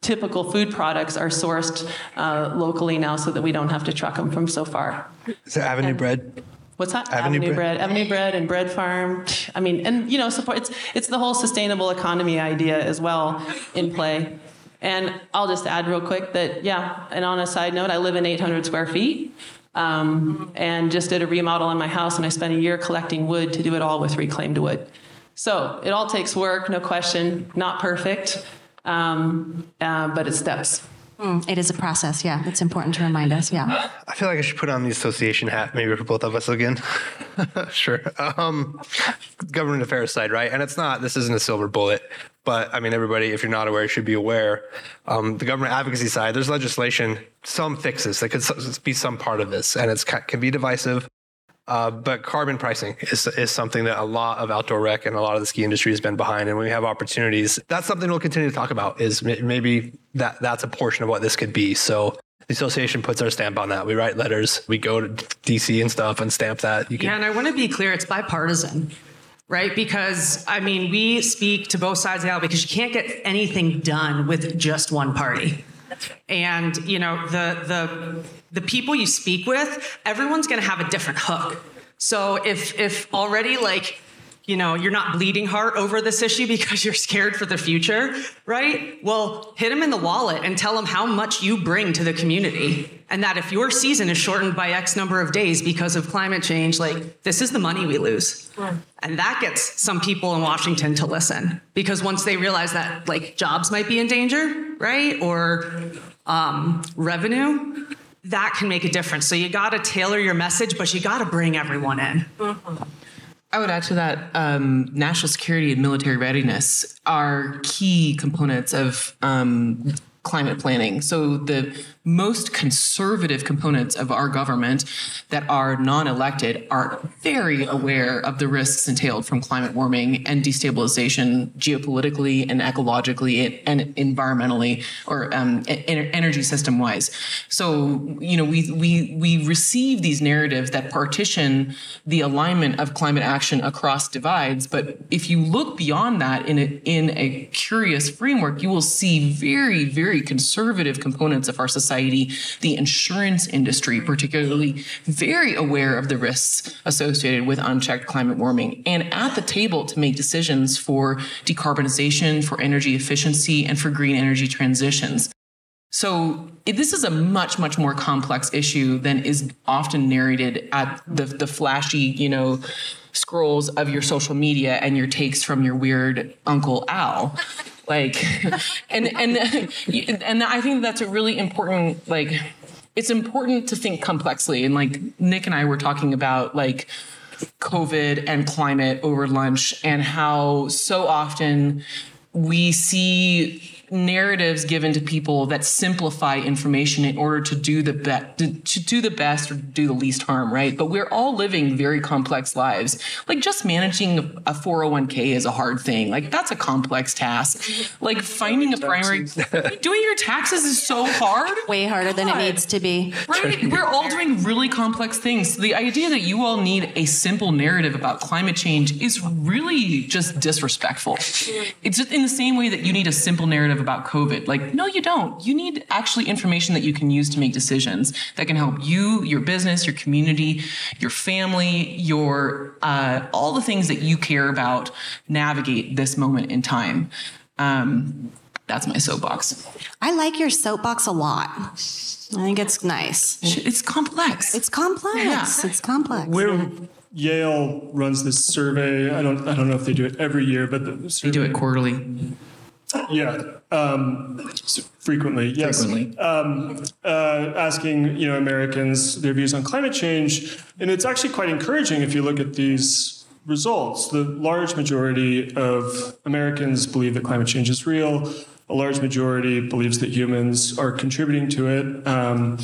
typical food products are sourced uh, locally now, so that we don't have to truck them from so far. Is it Avenue Bread? What's that? Avenue Bread. Bread, Avenue Bread, and Bread Farm. I mean, and you know, support. It's it's the whole sustainable economy idea as well in play. And I'll just add real quick that yeah. And on a side note, I live in 800 square feet. Um, and just did a remodel on my house, and I spent a year collecting wood to do it all with reclaimed wood. So it all takes work, no question. Not perfect, um, uh, but it's steps. Mm, It is a process, yeah. It's important to remind us, yeah. I feel like I should put on the association hat maybe for both of us again. sure. Um, government affairs side, right? And it's not, this isn't a silver bullet, but I mean, everybody, if you're not aware, should be aware. Um, the government advocacy side, there's legislation, some fixes that could be some part of this, and it's can be divisive. Uh, but carbon pricing is, is something that a lot of outdoor rec and a lot of the ski industry has been behind. And when we have opportunities, that's something we'll continue to talk about. Is maybe that that's a portion of what this could be. So the association puts our stamp on that. We write letters. We go to DC and stuff and stamp that. You can, yeah, and I want to be clear. It's bipartisan right? Because I mean, we speak to both sides of the aisle because you can't get anything done with just one party. And you know, the the the people you speak with, everyone's going to have a different hook. So if if already like you know, you're not bleeding heart over this issue because you're scared for the future, right? Well, hit them in the wallet and tell them how much you bring to the community. And that if your season is shortened by X number of days because of climate change, like this is the money we lose. And that gets some people in Washington to listen because once they realize that like jobs might be in danger, right? Or um, revenue, that can make a difference. So you got to tailor your message, but you got to bring everyone in. Mm-hmm. I would add to that um, national security and military readiness are key components of um, climate planning. So the most conservative components of our government that are non-elected are very aware of the risks entailed from climate warming and destabilization geopolitically and ecologically and environmentally or um, energy system wise. So you know we we we receive these narratives that partition the alignment of climate action across divides. But if you look beyond that in a, in a curious framework, you will see very very conservative components of our society society, the insurance industry, particularly, very aware of the risks associated with unchecked climate warming and at the table to make decisions for decarbonization, for energy efficiency, and for green energy transitions. So this is a much, much more complex issue than is often narrated at the, the flashy, you know, scrolls of your social media and your takes from your weird Uncle Al like and and and i think that's a really important like it's important to think complexly. And like nick and i were talking about like covid and climate over lunch and how so often we see narratives given to people that simplify information in order to do the best to, to do the best or do the least harm right? But we're all living very complex lives. Like just managing a 401k is a hard thing. Like that's a complex task. Like finding a primary doing your taxes is so hard? Way harder God. than it needs to be. Right? We're all doing really complex things. So the idea that you all need a simple narrative about climate change is really just disrespectful. It's just in the same way that you need a simple narrative narrative about COVID. Like, no, you don't. You need actually information that you can use to make decisions that can help you, your business, your community, your family, your uh, all the things that you care about navigate this moment in time. Um, that's my soapbox. I like your soapbox a lot. I think it's nice. It's complex. It's complex. Yeah. It's complex. We're, Yale runs this survey. I don't. I don't know if they do it every year, but the survey, they do it quarterly. Yeah, um, frequently. Yes, frequently. Um, uh, asking you know Americans their views on climate change, and it's actually quite encouraging if you look at these results. The large majority of Americans believe that climate change is real. A large majority believes that humans are contributing to it. Um,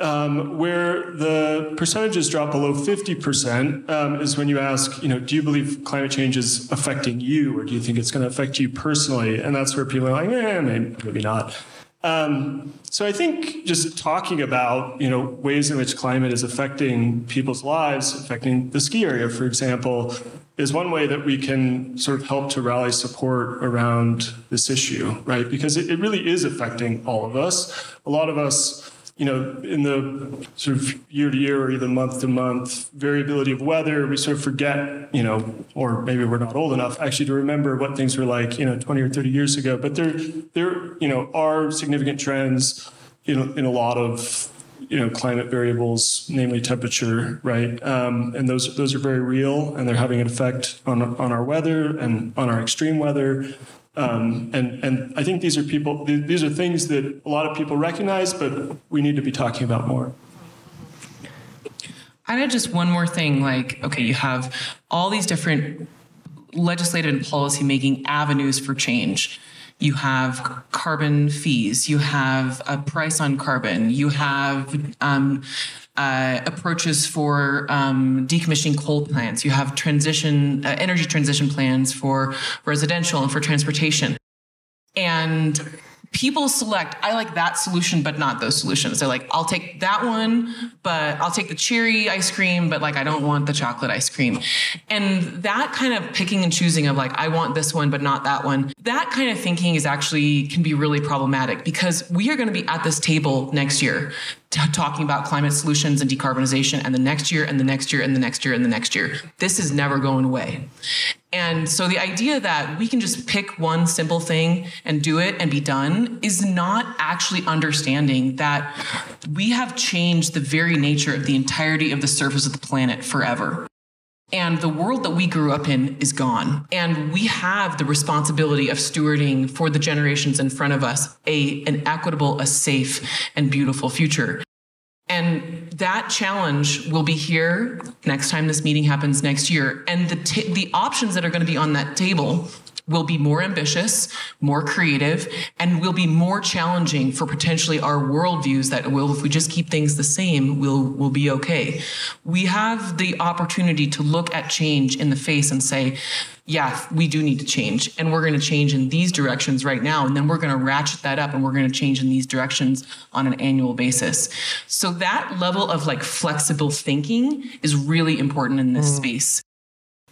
um, where the percentages drop below 50% um, is when you ask, you know, do you believe climate change is affecting you or do you think it's going to affect you personally? And that's where people are like, eh, maybe, maybe not. Um, so I think just talking about, you know, ways in which climate is affecting people's lives, affecting the ski area, for example, is one way that we can sort of help to rally support around this issue, right? Because it, it really is affecting all of us. A lot of us you know, in the sort of year to year or even month to month variability of weather, we sort of forget, you know, or maybe we're not old enough actually to remember what things were like, you know, 20 or 30 years ago. But there, there, you know, are significant trends, know, in a lot of you know climate variables, namely temperature, right? Um, and those those are very real, and they're having an effect on on our weather and on our extreme weather. Um, and and I think these are people these are things that a lot of people recognize, but we need to be talking about more. I had just one more thing. Like, okay, you have all these different legislative and policy making avenues for change. You have carbon fees, you have a price on carbon, you have um, uh, approaches for um, decommissioning coal plants, you have transition uh, energy transition plans for residential and for transportation, and people select i like that solution but not those solutions. They're like i'll take that one but i'll take the cherry ice cream but like i don't want the chocolate ice cream. And that kind of picking and choosing of like i want this one but not that one that kind of thinking is actually can be really problematic because we are going to be at this table next year t- talking about climate solutions and decarbonization and the next year and the next year and the next year and the next year. This is never going away and so the idea that we can just pick one simple thing and do it and be done is not actually understanding that we have changed the very nature of the entirety of the surface of the planet forever. And the world that we grew up in is gone. And we have the responsibility of stewarding for the generations in front of us a, an equitable, a safe, and beautiful future. And that challenge will be here next time this meeting happens next year. And the, the options that are going to be on that table will be more ambitious, more creative, and will be more challenging for potentially our worldviews that will, if we just keep things the same, we'll, we'll be okay. We have the opportunity to look at change in the face and say, yeah, we do need to change. And we're going to change in these directions right now. And then we're going to ratchet that up and we're going to change in these directions on an annual basis. So that level of like flexible thinking is really important in this mm. space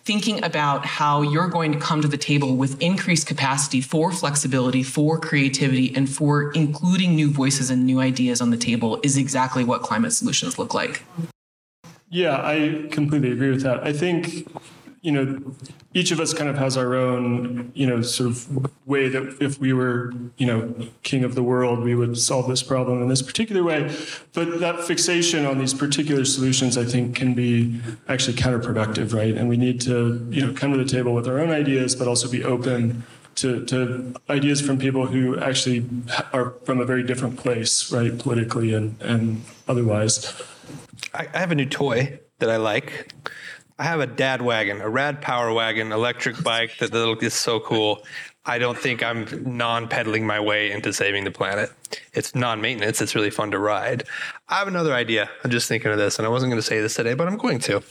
thinking about how you're going to come to the table with increased capacity for flexibility, for creativity, and for including new voices and new ideas on the table is exactly what climate solutions look like. Yeah, I completely agree with that. I think, you know, each of us kind of has our own, you know, sort of way that if we were, you know, king of the world, we would solve this problem in this particular way. But that fixation on these particular solutions, I think, can be actually counterproductive, right? And we need to, you know, come to the table with our own ideas, but also be open to, to ideas from people who actually are from a very different place, right, politically and, and otherwise. I, I have a new toy that I like. I have a dad wagon, a rad power wagon, electric bike that is so cool. I don't think I'm non-pedaling my way into saving the planet. It's non-maintenance. It's really fun to ride. I have another idea. I'm just thinking of this, and I wasn't going to say this today, but I'm going to.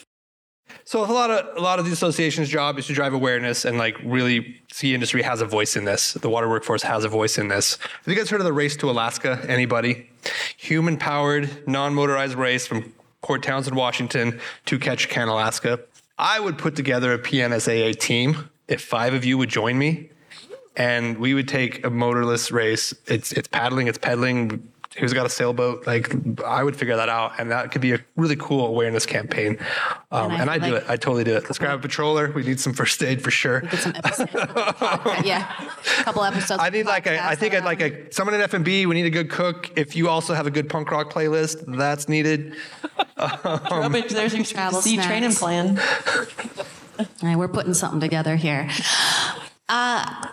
So a lot of a lot of the association's job is to drive awareness and like really ski industry has a voice in this. The water workforce has a voice in this. Have you guys heard of the race to Alaska? Anybody? Human powered, non-motorized race from Port Townsend, Washington to Ketchikan, Alaska. I would put together a PNSAA team if five of you would join me and we would take a motorless race. It's it's paddling, it's pedaling. Who's got a sailboat? Like I would figure that out, and that could be a really cool awareness campaign. Um, And I and I, feel do like- it. I totally do it. Let's grab a patroller. We need some first aid for sure. Get some episodes. yeah, a couple episodes. I need like a. I think I'd like a someone in FMB. We need a good cook. If you also have a good punk rock playlist, that's needed. Rubbish, there's your Travel sea training plan. All right, we're putting something together here. Uh,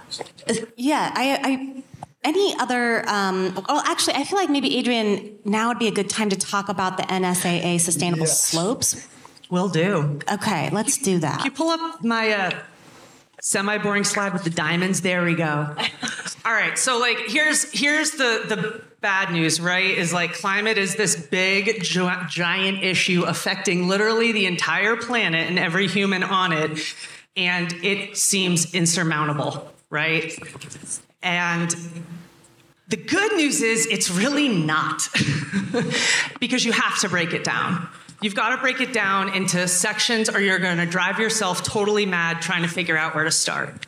yeah, I, I any other? Um, well, actually, I feel like maybe Adrienne, now would be a good time to talk about the NSAA sustainable slopes. Will do. Okay, let's do that. Can you pull up my uh, semi-boring slide with the diamonds? There we go. All right, so like here's here's the the bad news, right? Is like climate is this big gi- giant issue affecting literally the entire planet and every human on it, and it seems insurmountable, right? And the good news is it's really not because you have to break it down. You've got to break it down into sections or you're going to drive yourself totally mad trying to figure out where to start.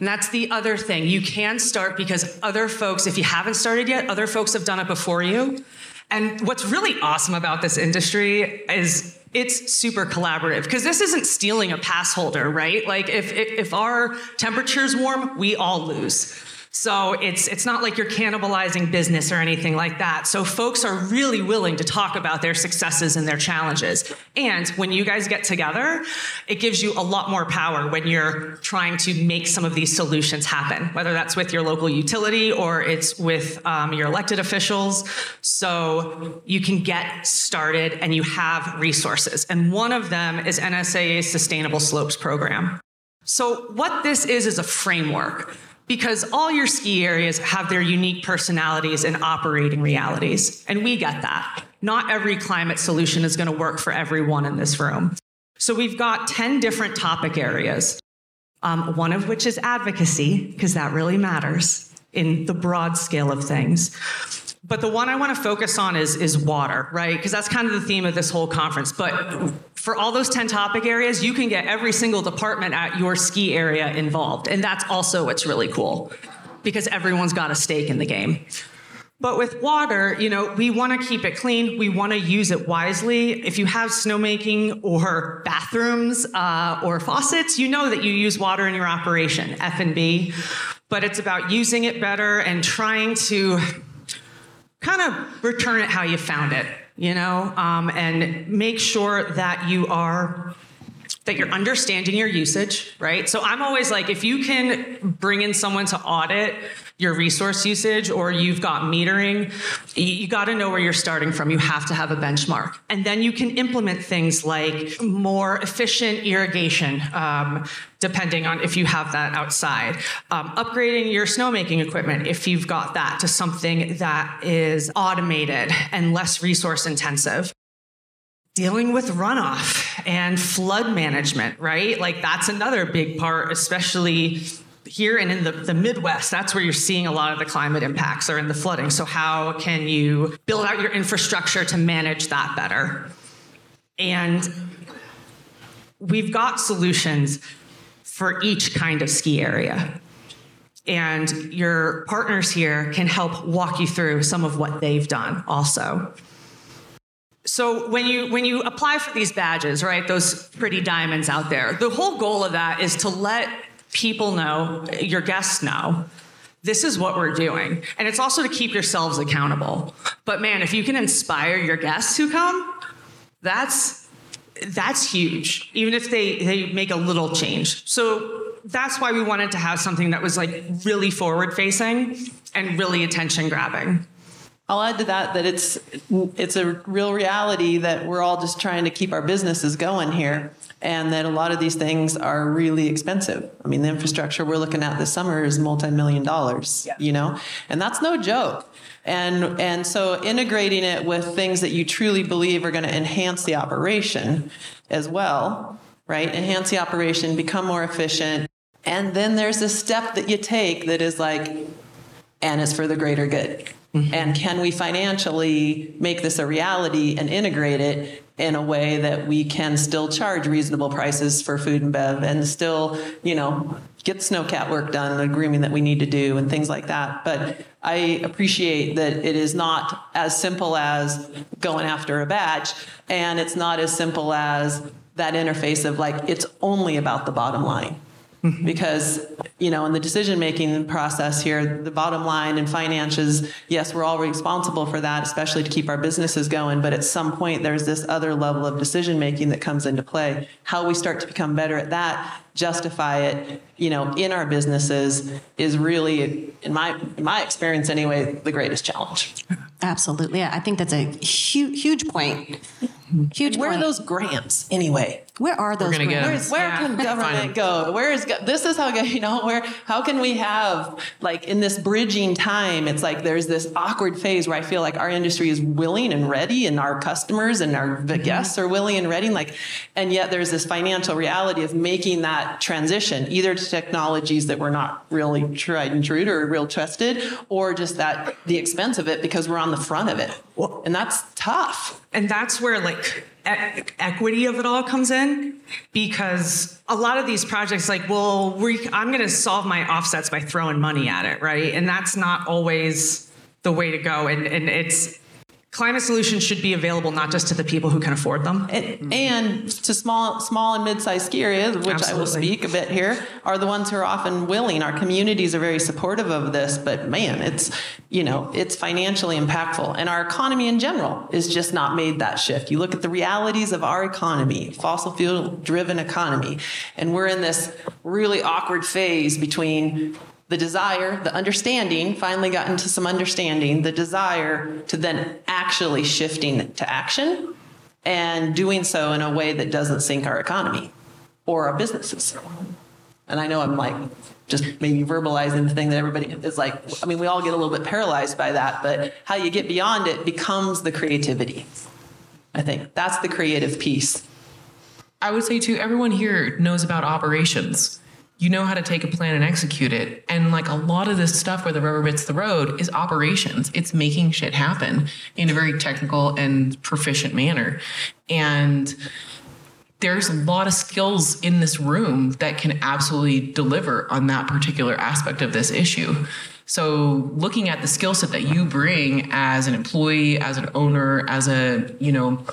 And that's the other thing. You can start because other folks, if you haven't started yet, other folks have done it before you. And what's really awesome about this industry is it's super collaborative because this isn't stealing a pass holder, right? Like if, if, if our temperature's warm, we all lose. So it's it's not like you're cannibalizing business or anything like that. So folks are really willing to talk about their successes and their challenges. And when you guys get together, it gives you a lot more power when you're trying to make some of these solutions happen, whether that's with your local utility or it's with um, your elected officials. So you can get started and you have resources. And one of them is NSAA's Sustainable Slopes Program. So, what this is, is a framework. Because all your ski areas have their unique personalities and operating realities. And we get that. Not every climate solution is going to work for everyone in this room. So we've got 10 different topic areas, um, one of which is advocacy, because that really matters in the broad scale of things. But the one I want to focus on is, is water, right? Because that's kind of the theme of this whole conference. But for all those 10 topic areas, you can get every single department at your ski area involved. And that's also what's really cool because everyone's got a stake in the game. But with water, you know, we want to keep it clean. We want to use it wisely. If you have snowmaking or bathrooms uh, or faucets, you know that you use water in your operation, F and B. But it's about using it better and trying to kind of return it how you found it, you know, um, and make sure that you are that you're understanding your usage, right? So I'm always like, if you can bring in someone to audit your resource usage or you've got metering, you, got to know where you're starting from. You have to have a benchmark. And then you can implement things like more efficient irrigation, um, depending on if you have that outside. Um, upgrading your snowmaking equipment, if you've got that, to something that is automated and less resource intensive dealing with runoff and flood management, right? Like that's another big part, especially here and in the, the Midwest. That's where you're seeing a lot of the climate impacts are in the flooding. So, how can you build out your infrastructure to manage that better? And we've got solutions for each kind of ski area. And your partners here can help walk you through some of what they've done also. So when you when you apply for these badges, right, those pretty diamonds out there, the whole goal of that is to let people know, your guests know, this is what we're doing. And it's also to keep yourselves accountable. But man, if you can inspire your guests who come, that's that's huge. Even if they they make a little change. So that's why we wanted to have something that was like really forward facing and really attention grabbing. I'll add to that that it's it's a real reality that we're all just trying to keep our businesses going here and that a lot of these things are really expensive. I mean, the infrastructure we're looking at this summer is multi-million dollars, yeah. you know? And that's no joke. And and so integrating it with things that you truly believe are going to enhance the operation as well, right? Enhance the operation, become more efficient. And then there's a step that you take that is like and it's for the greater good. Mm-hmm. And can we financially make this a reality and integrate it in a way that we can still charge reasonable prices for food and bev and still, you know, get snowcat work done, the grooming that we need to do, and things like that. But I appreciate that it is not as simple as going after a batch, and it's not as simple as that interface of like, it's only about the bottom line. Mm-hmm. because you know in the decision making process here the bottom line and finances yes we're all responsible for that especially to keep our businesses going but at some point there's this other level of decision making that comes into play how we start to become better at that justify it you know in our businesses is really in my in my experience anyway the greatest challenge absolutely yeah, i think that's a huge huge point huge where point. are those grants anyway where are those? Where's, where yeah. can government go? Where is this is how you know where how can we have like in this bridging time? It's like there's this awkward phase where I feel like our industry is willing and ready, and our customers and our mm-hmm. guests are willing and ready. Like, and yet there's this financial reality of making that transition either to technologies that we're not really tried and true or real trusted, or just that the expense of it because we're on the front of it, and that's tough. And that's where like e- equity of it all comes in because a lot of these projects like well we, i'm going to solve my offsets by throwing money at it right? And that's not always the way to go. And, and it's climate solutions should be available not just to the people who can afford them. And, and to small small and mid-sized ski areas which Absolutely. i will speak a bit here are the ones who are often willing. Our communities are very supportive of this but man it's you know it's financially impactful. And our economy in general is just not made that shift. You look at the realities of our economy fossil fuel driven economy and we're in this really awkward phase between the desire, the understanding, finally got into some understanding, the desire to then actually shifting to action and doing so in a way that doesn't sink our economy or our businesses. and I know I'm like just maybe verbalizing the thing that everybody is like, I mean, we all get a little bit paralyzed by that, but how you get beyond it becomes the creativity. I think that's the creative piece. I would say too, everyone here knows about operations. You know how to take a plan and execute it. And like a lot of this stuff where the rubber hits the road is operations. It's making shit happen in a very technical and proficient manner. And there's a lot of skills in this room that can absolutely deliver on that particular aspect of this issue. So looking at the skill set that you bring as an employee, as an owner, as a, you know,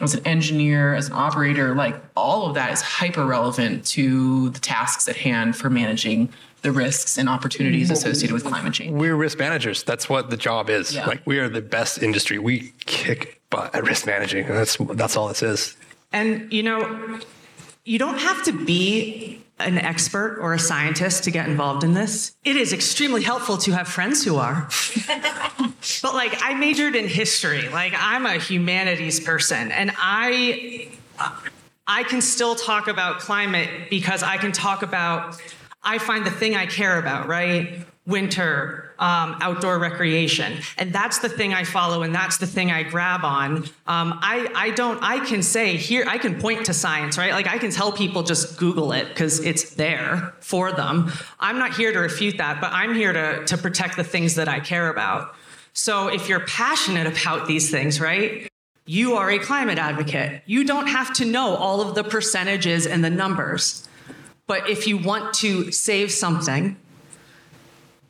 as an engineer, as an operator, like all of that is hyper relevant to the tasks at hand for managing the risks and opportunities associated with climate change. We're risk managers. That's what the job is. Yeah. Like we are the best industry. We kick butt at risk managing. And that's that's all this is. And you know, you don't have to be an expert or a scientist to get involved in this. It is extremely helpful to have friends who are. but like I majored in history. Like I'm a humanities person and I I can still talk about climate because I can talk about I find the thing I care about, right? Winter, um, outdoor recreation, and that's the thing I follow, and that's the thing I grab on. Um, I, I don't. I can say here. I can point to science, right? Like I can tell people just Google it because it's there for them. I'm not here to refute that, but I'm here to to protect the things that I care about. So if you're passionate about these things, right? You are a climate advocate. You don't have to know all of the percentages and the numbers. But if you want to save something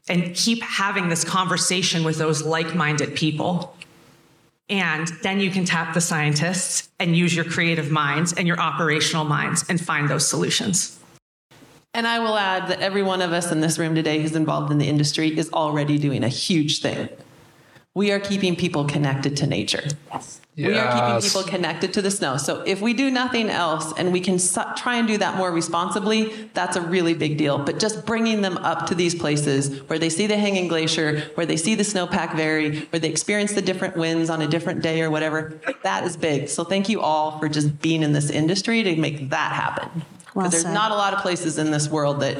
and keep having this conversation with those like minded people, and then you can tap the scientists and use your creative minds and your operational minds and find those solutions. And I will add that every one of us in this room today who's involved in the industry is already doing a huge thing. We are keeping people connected to nature. We are keeping people connected to the snow. So if we do nothing else and we can su- try and do that more responsibly, that's a really big deal. But just bringing them up to these places where they see the hanging glacier, where they see the snowpack vary, where they experience the different winds on a different day or whatever, that is big. So thank you all for just being in this industry to make that happen. 'Cause Well there's not a lot of places in this world that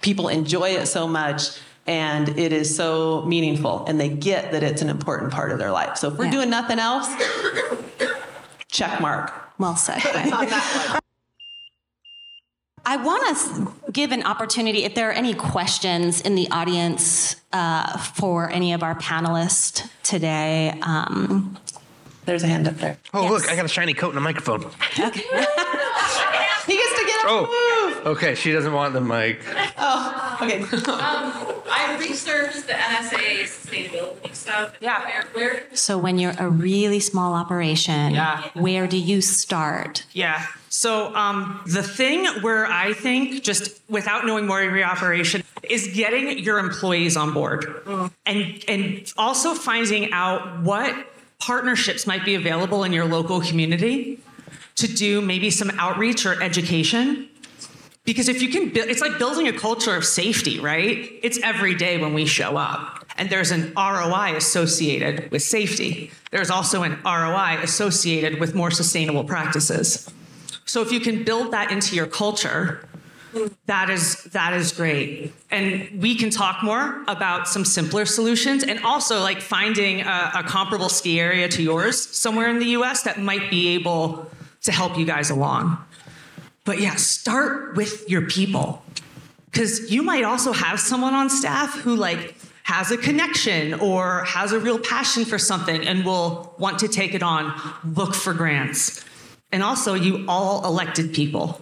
people enjoy it so much and it is so meaningful and they get that it's an important part of their life. So if we're Yeah. doing nothing else, check mark. Well said. I want to give an opportunity if there are any questions in the audience uh, for any of our panelists today. Um, There's a hand up there. Oh, Yes. look, I got a shiny coat and a microphone. okay. He gets to get up Oh. and Okay, she doesn't want the mic. move. Okay. I researched the NSAA sustainability stuff. Yeah. Where, where So when you're a really small operation, Yeah. where do you start? Yeah. So um, the thing where I think, just without knowing more of your operation, is getting your employees on board, and and also finding out what partnerships might be available in your local community to do maybe some outreach or education. Because if you can build, it's like building a culture of safety, right? It's every day when we show up. And there's an ROI associated with safety. There's also an ROI associated with more sustainable practices. So if you can build that into your culture, that is that is great. And we can talk more about some simpler solutions and also like finding a, a comparable ski area to yours somewhere in the US that might be able to help you guys along. But yeah, start with your people. Cuz you might also have someone on staff who like has a connection or has a real passion for something and will want to take it on, look for grants. And also you all elected people.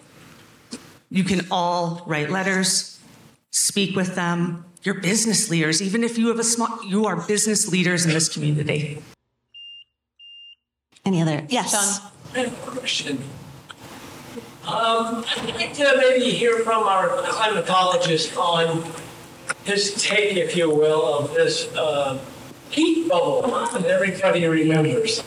You can all write letters, speak with them. You're business leaders, even if you have a small, you are business leaders in this community. Any other? Yes. Sean. I have a question. Um, I'd like to maybe hear from our climatologist on his take, if you will, of this uh, heat bubble that everybody remembers.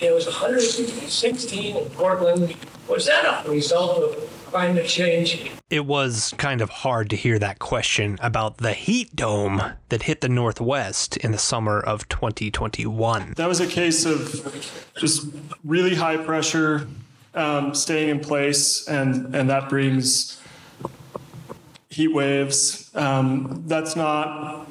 It was 116 in Portland. Was that a result of climate change? It was kind of hard to hear that question about the heat dome that hit the Northwest in the summer of 2021. That was a case of just really high pressure um, staying in place, and and that brings heat waves. Um, that's not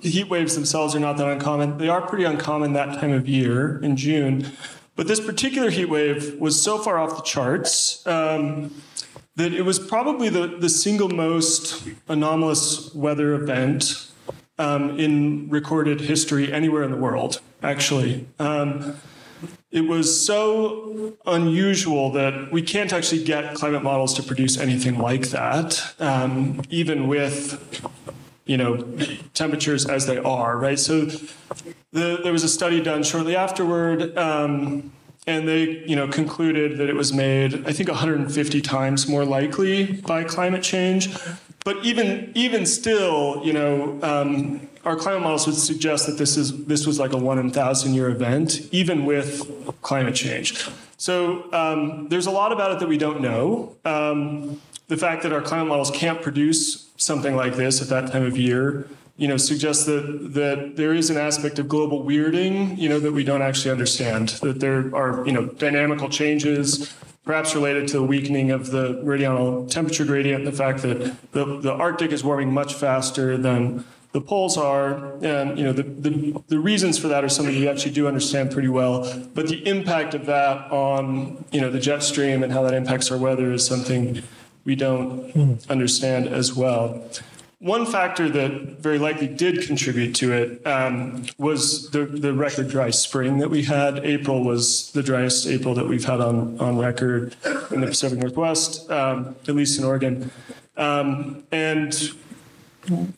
heat waves themselves are not that uncommon. They are pretty uncommon that time of year in June. But this particular heat wave was so far off the charts um, that it was probably the, the single most anomalous weather event um, in recorded history anywhere in the world, actually. Um, it was so unusual that we can't actually get climate models to produce anything like that, um, even with you know temperatures as they are, right? So the, there was a study done shortly afterward. Um, and they, you know, concluded that it was made, I think, 150 times more likely by climate change. But even even still, you know, um, our climate models would suggest that this is this was like a one in thousand year event, even with climate change. So um, there's a lot about it that we don't know. Um, the fact that our climate models can't produce something like this at that time of year you know, suggests that that there is an aspect of global weirding, you know, that we don't actually understand. That there are, you know, dynamical changes, perhaps related to the weakening of the meridional temperature gradient, the fact that the, the Arctic is warming much faster than the poles are, and you know the, the, the reasons for that are something we actually do understand pretty well. But the impact of that on you know the jet stream and how that impacts our weather is something we don't hmm. understand as well. One factor that very likely did contribute to it um, was the, the record dry spring that we had. April was the driest April that we've had on, on record in the Pacific Northwest, um, at least in Oregon. Um, and,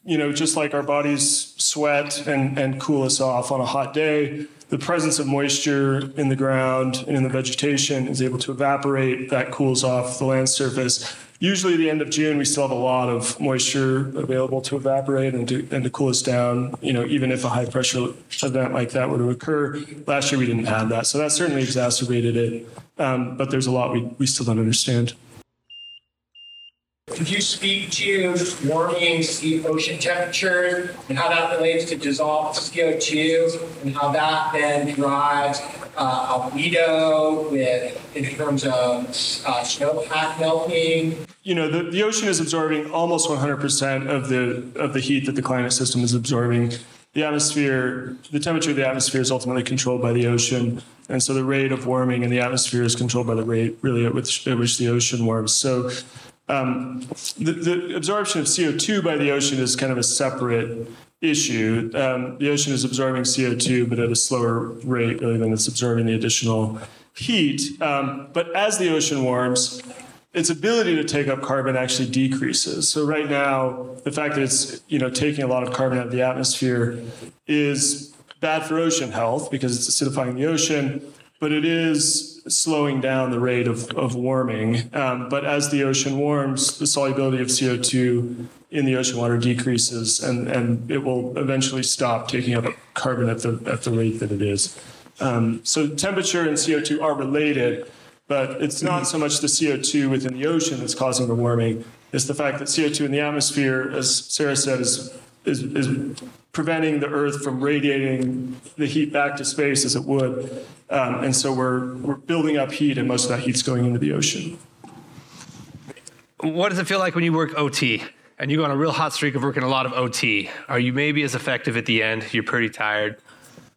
you know, just like our bodies sweat and, and cool us off on a hot day, the presence of moisture in the ground and in the vegetation is able to evaporate. That cools off the land surface usually the end of June, we still have a lot of moisture available to evaporate and to, and to cool us down, you know, even if a high pressure event like that were to occur. Last year, we didn't have that. So that certainly exacerbated it. Um, but there's a lot we, we still don't understand. Could you speak to warming sea ocean temperatures and how that relates to dissolved CO2 and how that then drives uh, albedo with in terms of uh, snowpack melting? You know, the, the ocean is absorbing almost 100% of the of the heat that the climate system is absorbing. The atmosphere, the temperature of the atmosphere is ultimately controlled by the ocean. And so the rate of warming in the atmosphere is controlled by the rate really at which, at which the ocean warms. So um, the, the, absorption of CO2 by the ocean is kind of a separate issue. Um, the ocean is absorbing CO2, but at a slower rate really than it's absorbing the additional heat. Um, but as the ocean warms, its ability to take up carbon actually decreases. So right now, the fact that it's you know taking a lot of carbon out of the atmosphere is bad for ocean health because it's acidifying the ocean but it is slowing down the rate of, of warming. Um, but as the ocean warms, the solubility of CO2 in the ocean water decreases, and, and it will eventually stop taking up carbon at the, at the rate that it is. Um, so temperature and CO2 are related, but it's not so much the CO2 within the ocean that's causing the warming. It's the fact that CO2 in the atmosphere, as Sarah said, is, is, is preventing the Earth from radiating the heat back to space as it would. Um, and so we're, we're building up heat, and most of that heat's going into the ocean. What does it feel like when you work OT? And you go on a real hot streak of working a lot of OT. Are you maybe as effective at the end? You're pretty tired.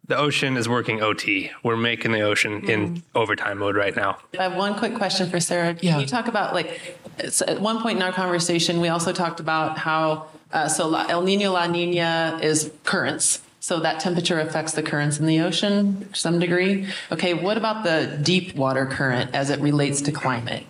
The ocean is working OT. We're making the ocean in mm. overtime mode right now. I have one quick question for Sarah. Can yeah. you talk about like at one point in our conversation, we also talked about how uh, so El Nino La Nina is currents. So that temperature affects the currents in the ocean to some degree. Okay, what about the deep water current as it relates to climate?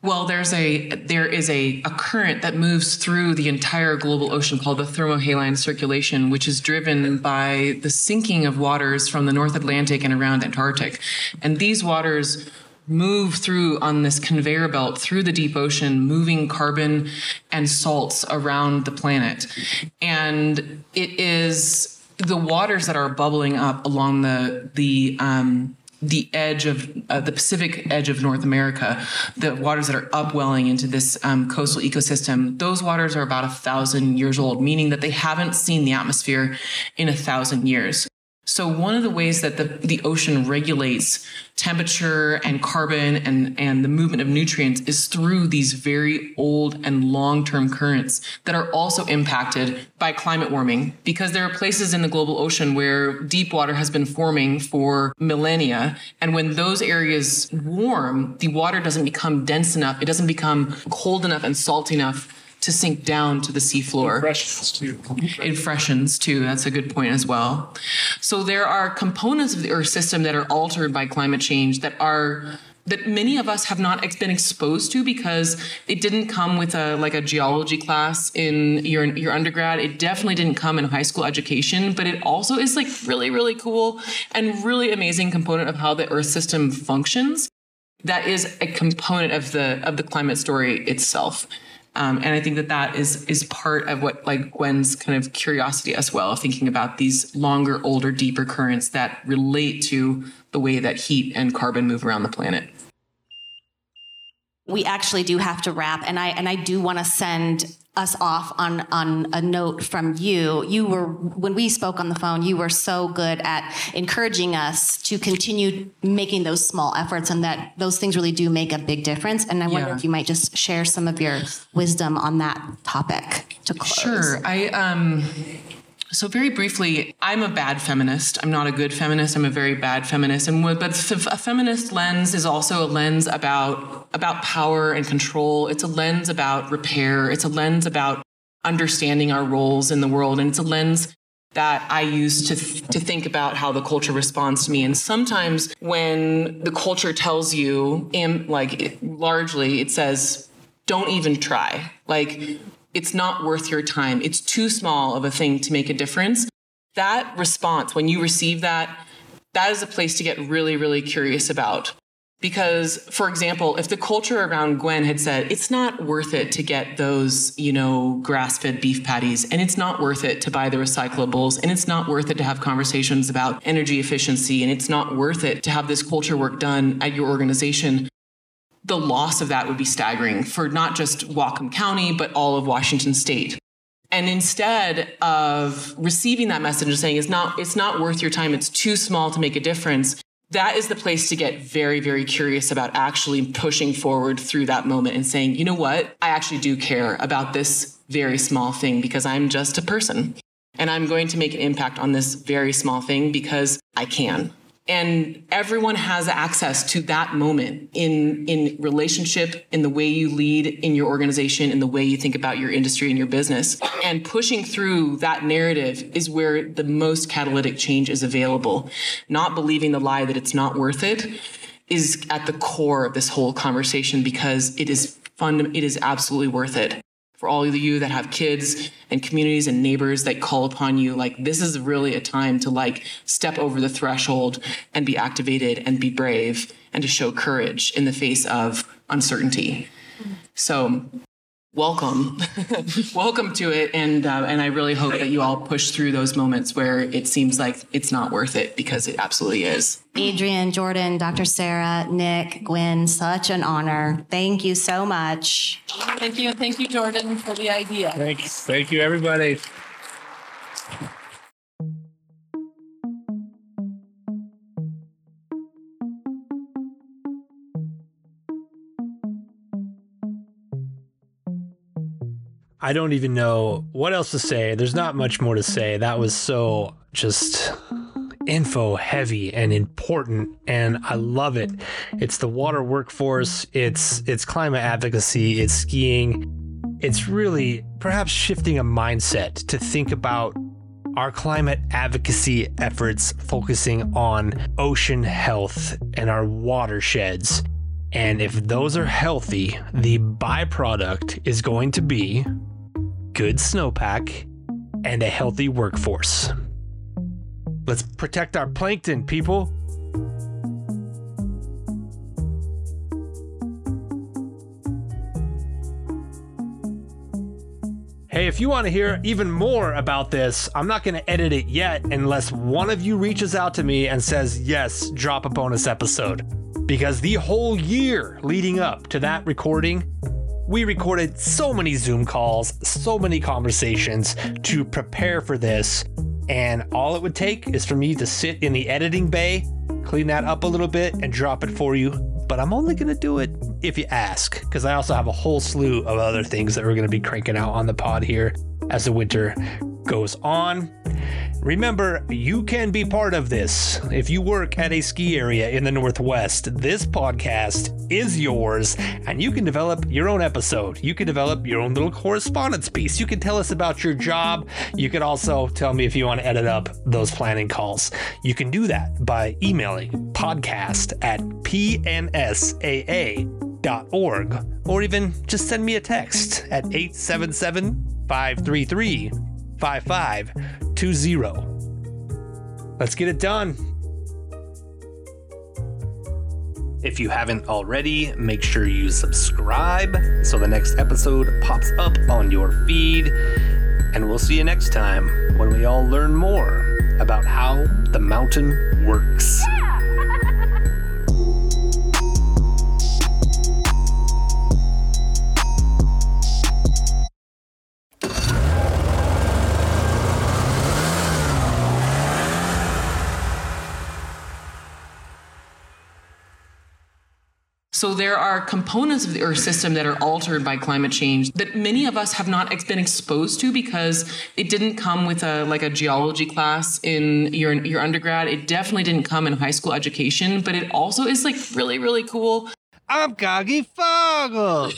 Well, there's a there is a, a current that moves through the entire global ocean called the thermohaline circulation, which is driven by the sinking of waters from the North Atlantic and around Antarctic. And these waters move through on this conveyor belt through the deep ocean, moving carbon and salts around the planet. And it is the waters that are bubbling up along the the um, the edge of uh, the Pacific edge of North America, the waters that are upwelling into this um, coastal ecosystem, those waters are about a thousand years old, meaning that they haven't seen the atmosphere in a thousand years. So one of the ways that the, the ocean regulates temperature and carbon and, and the movement of nutrients is through these very old and long-term currents that are also impacted by climate warming because there are places in the global ocean where deep water has been forming for millennia. And when those areas warm, the water doesn't become dense enough. It doesn't become cold enough and salty enough to sink down to the seafloor. Freshens too. It freshens too. That's a good point as well. So there are components of the Earth system that are altered by climate change that are that many of us have not been exposed to because it didn't come with a like a geology class in your your undergrad. It definitely didn't come in high school education, but it also is like really really cool and really amazing component of how the Earth system functions. That is a component of the of the climate story itself. Um, and I think that that is is part of what like Gwyn's kind of curiosity as well, thinking about these longer, older, deeper currents that relate to the way that heat and carbon move around the planet. we actually do have to wrap and i and i do want to send us off on on a note from you. You were when we spoke on the phone you were so good at encouraging us to continue making those small efforts and that those things really do make a big difference. And i wonder if you might just share some of your wisdom on that topic to close. Sure. I um so very briefly, I'm a bad feminist. I'm not a good feminist. I'm a very bad feminist. And but a feminist lens is also a lens about about power and control. It's a lens about repair. It's a lens about understanding our roles in the world, and it's a lens that I use to to think about how the culture responds to me. And sometimes when the culture tells you, like largely, it says, "Don't even try." Like it's not worth your time. It's too small of a thing to make a difference. That response, when you receive that, that is a place to get really, really curious about. Because, for example, if the culture around Gwyn had said, it's not worth it to get those, you know, grass fed beef patties, and it's not worth it to buy the recyclables, and it's not worth it to have conversations about energy efficiency, and it's not worth it to have this culture work done at your organization, the loss of that would be staggering for not just Whatcom County, but all of Washington state. And instead of receiving that message and saying it's not, it's not worth your time, it's too small to make a difference, that is the place to get very, very curious about actually pushing forward through that moment and saying, you know what, I actually do care about this very small thing because I'm just a person. And I'm going to make an impact on this very small thing because I can and everyone has access to that moment in in relationship in the way you lead in your organization in the way you think about your industry and your business. And pushing through that narrative is where the most catalytic change is available. Not believing the lie that it's not worth it is at the core of this whole conversation because it is fund it is absolutely worth it for all of you that have kids and communities and neighbors that call upon you like this is really a time to like step over the threshold and be activated and be brave and to show courage in the face of uncertainty. So welcome welcome to it and uh, and i really hope that you all push through those moments where it seems like it's not worth it because it absolutely is adrienne jordan dr sarah nick gwyn such an honor thank you so much Thank you, and thank you, Jordan, for the idea. Thanks. Thank you, everybody. I don't even know what else to say. There's not much more to say. That was so just info heavy and important and I love it. It's the water workforce, it's it's climate advocacy, it's skiing. It's really perhaps shifting a mindset to think about our climate advocacy efforts focusing on ocean health and our watersheds. And if those are healthy, the byproduct is going to be good snowpack and a healthy workforce. Let's protect our plankton, people. Hey, if you want to hear even more about this, I'm not going to edit it yet unless one of you reaches out to me and says, yes, drop a bonus episode. Because the whole year leading up to that recording, we recorded so many Zoom calls, so many conversations to prepare for this. And all it would take is for me to sit in the editing bay, clean that up a little bit, and drop it for you. But I'm only going to do it if you ask, because I also have a whole slew of other things that we're going to be cranking out on the pod here as the winter goes on. Remember, you can be part of this. If you work at a ski area in the Northwest, this podcast is yours, and you can develop your own episode. You can develop your own little correspondence piece. You can tell us about your job. You can also tell me if you want to edit up those planning calls. You can do that by emailing podcast at pnsaa.org or even just send me a text at 877 533 5520. Let's get it done. If you haven't already, make sure you subscribe so the next episode pops up on your feed. And we'll see you next time when we all learn more about how the mountain works. So there are components of the Earth system that are altered by climate change that many of us have not been exposed to because it didn't come with a like a geology class in your your undergrad. It definitely didn't come in high school education, but it also is like really really cool. I'm Goggy Foggle.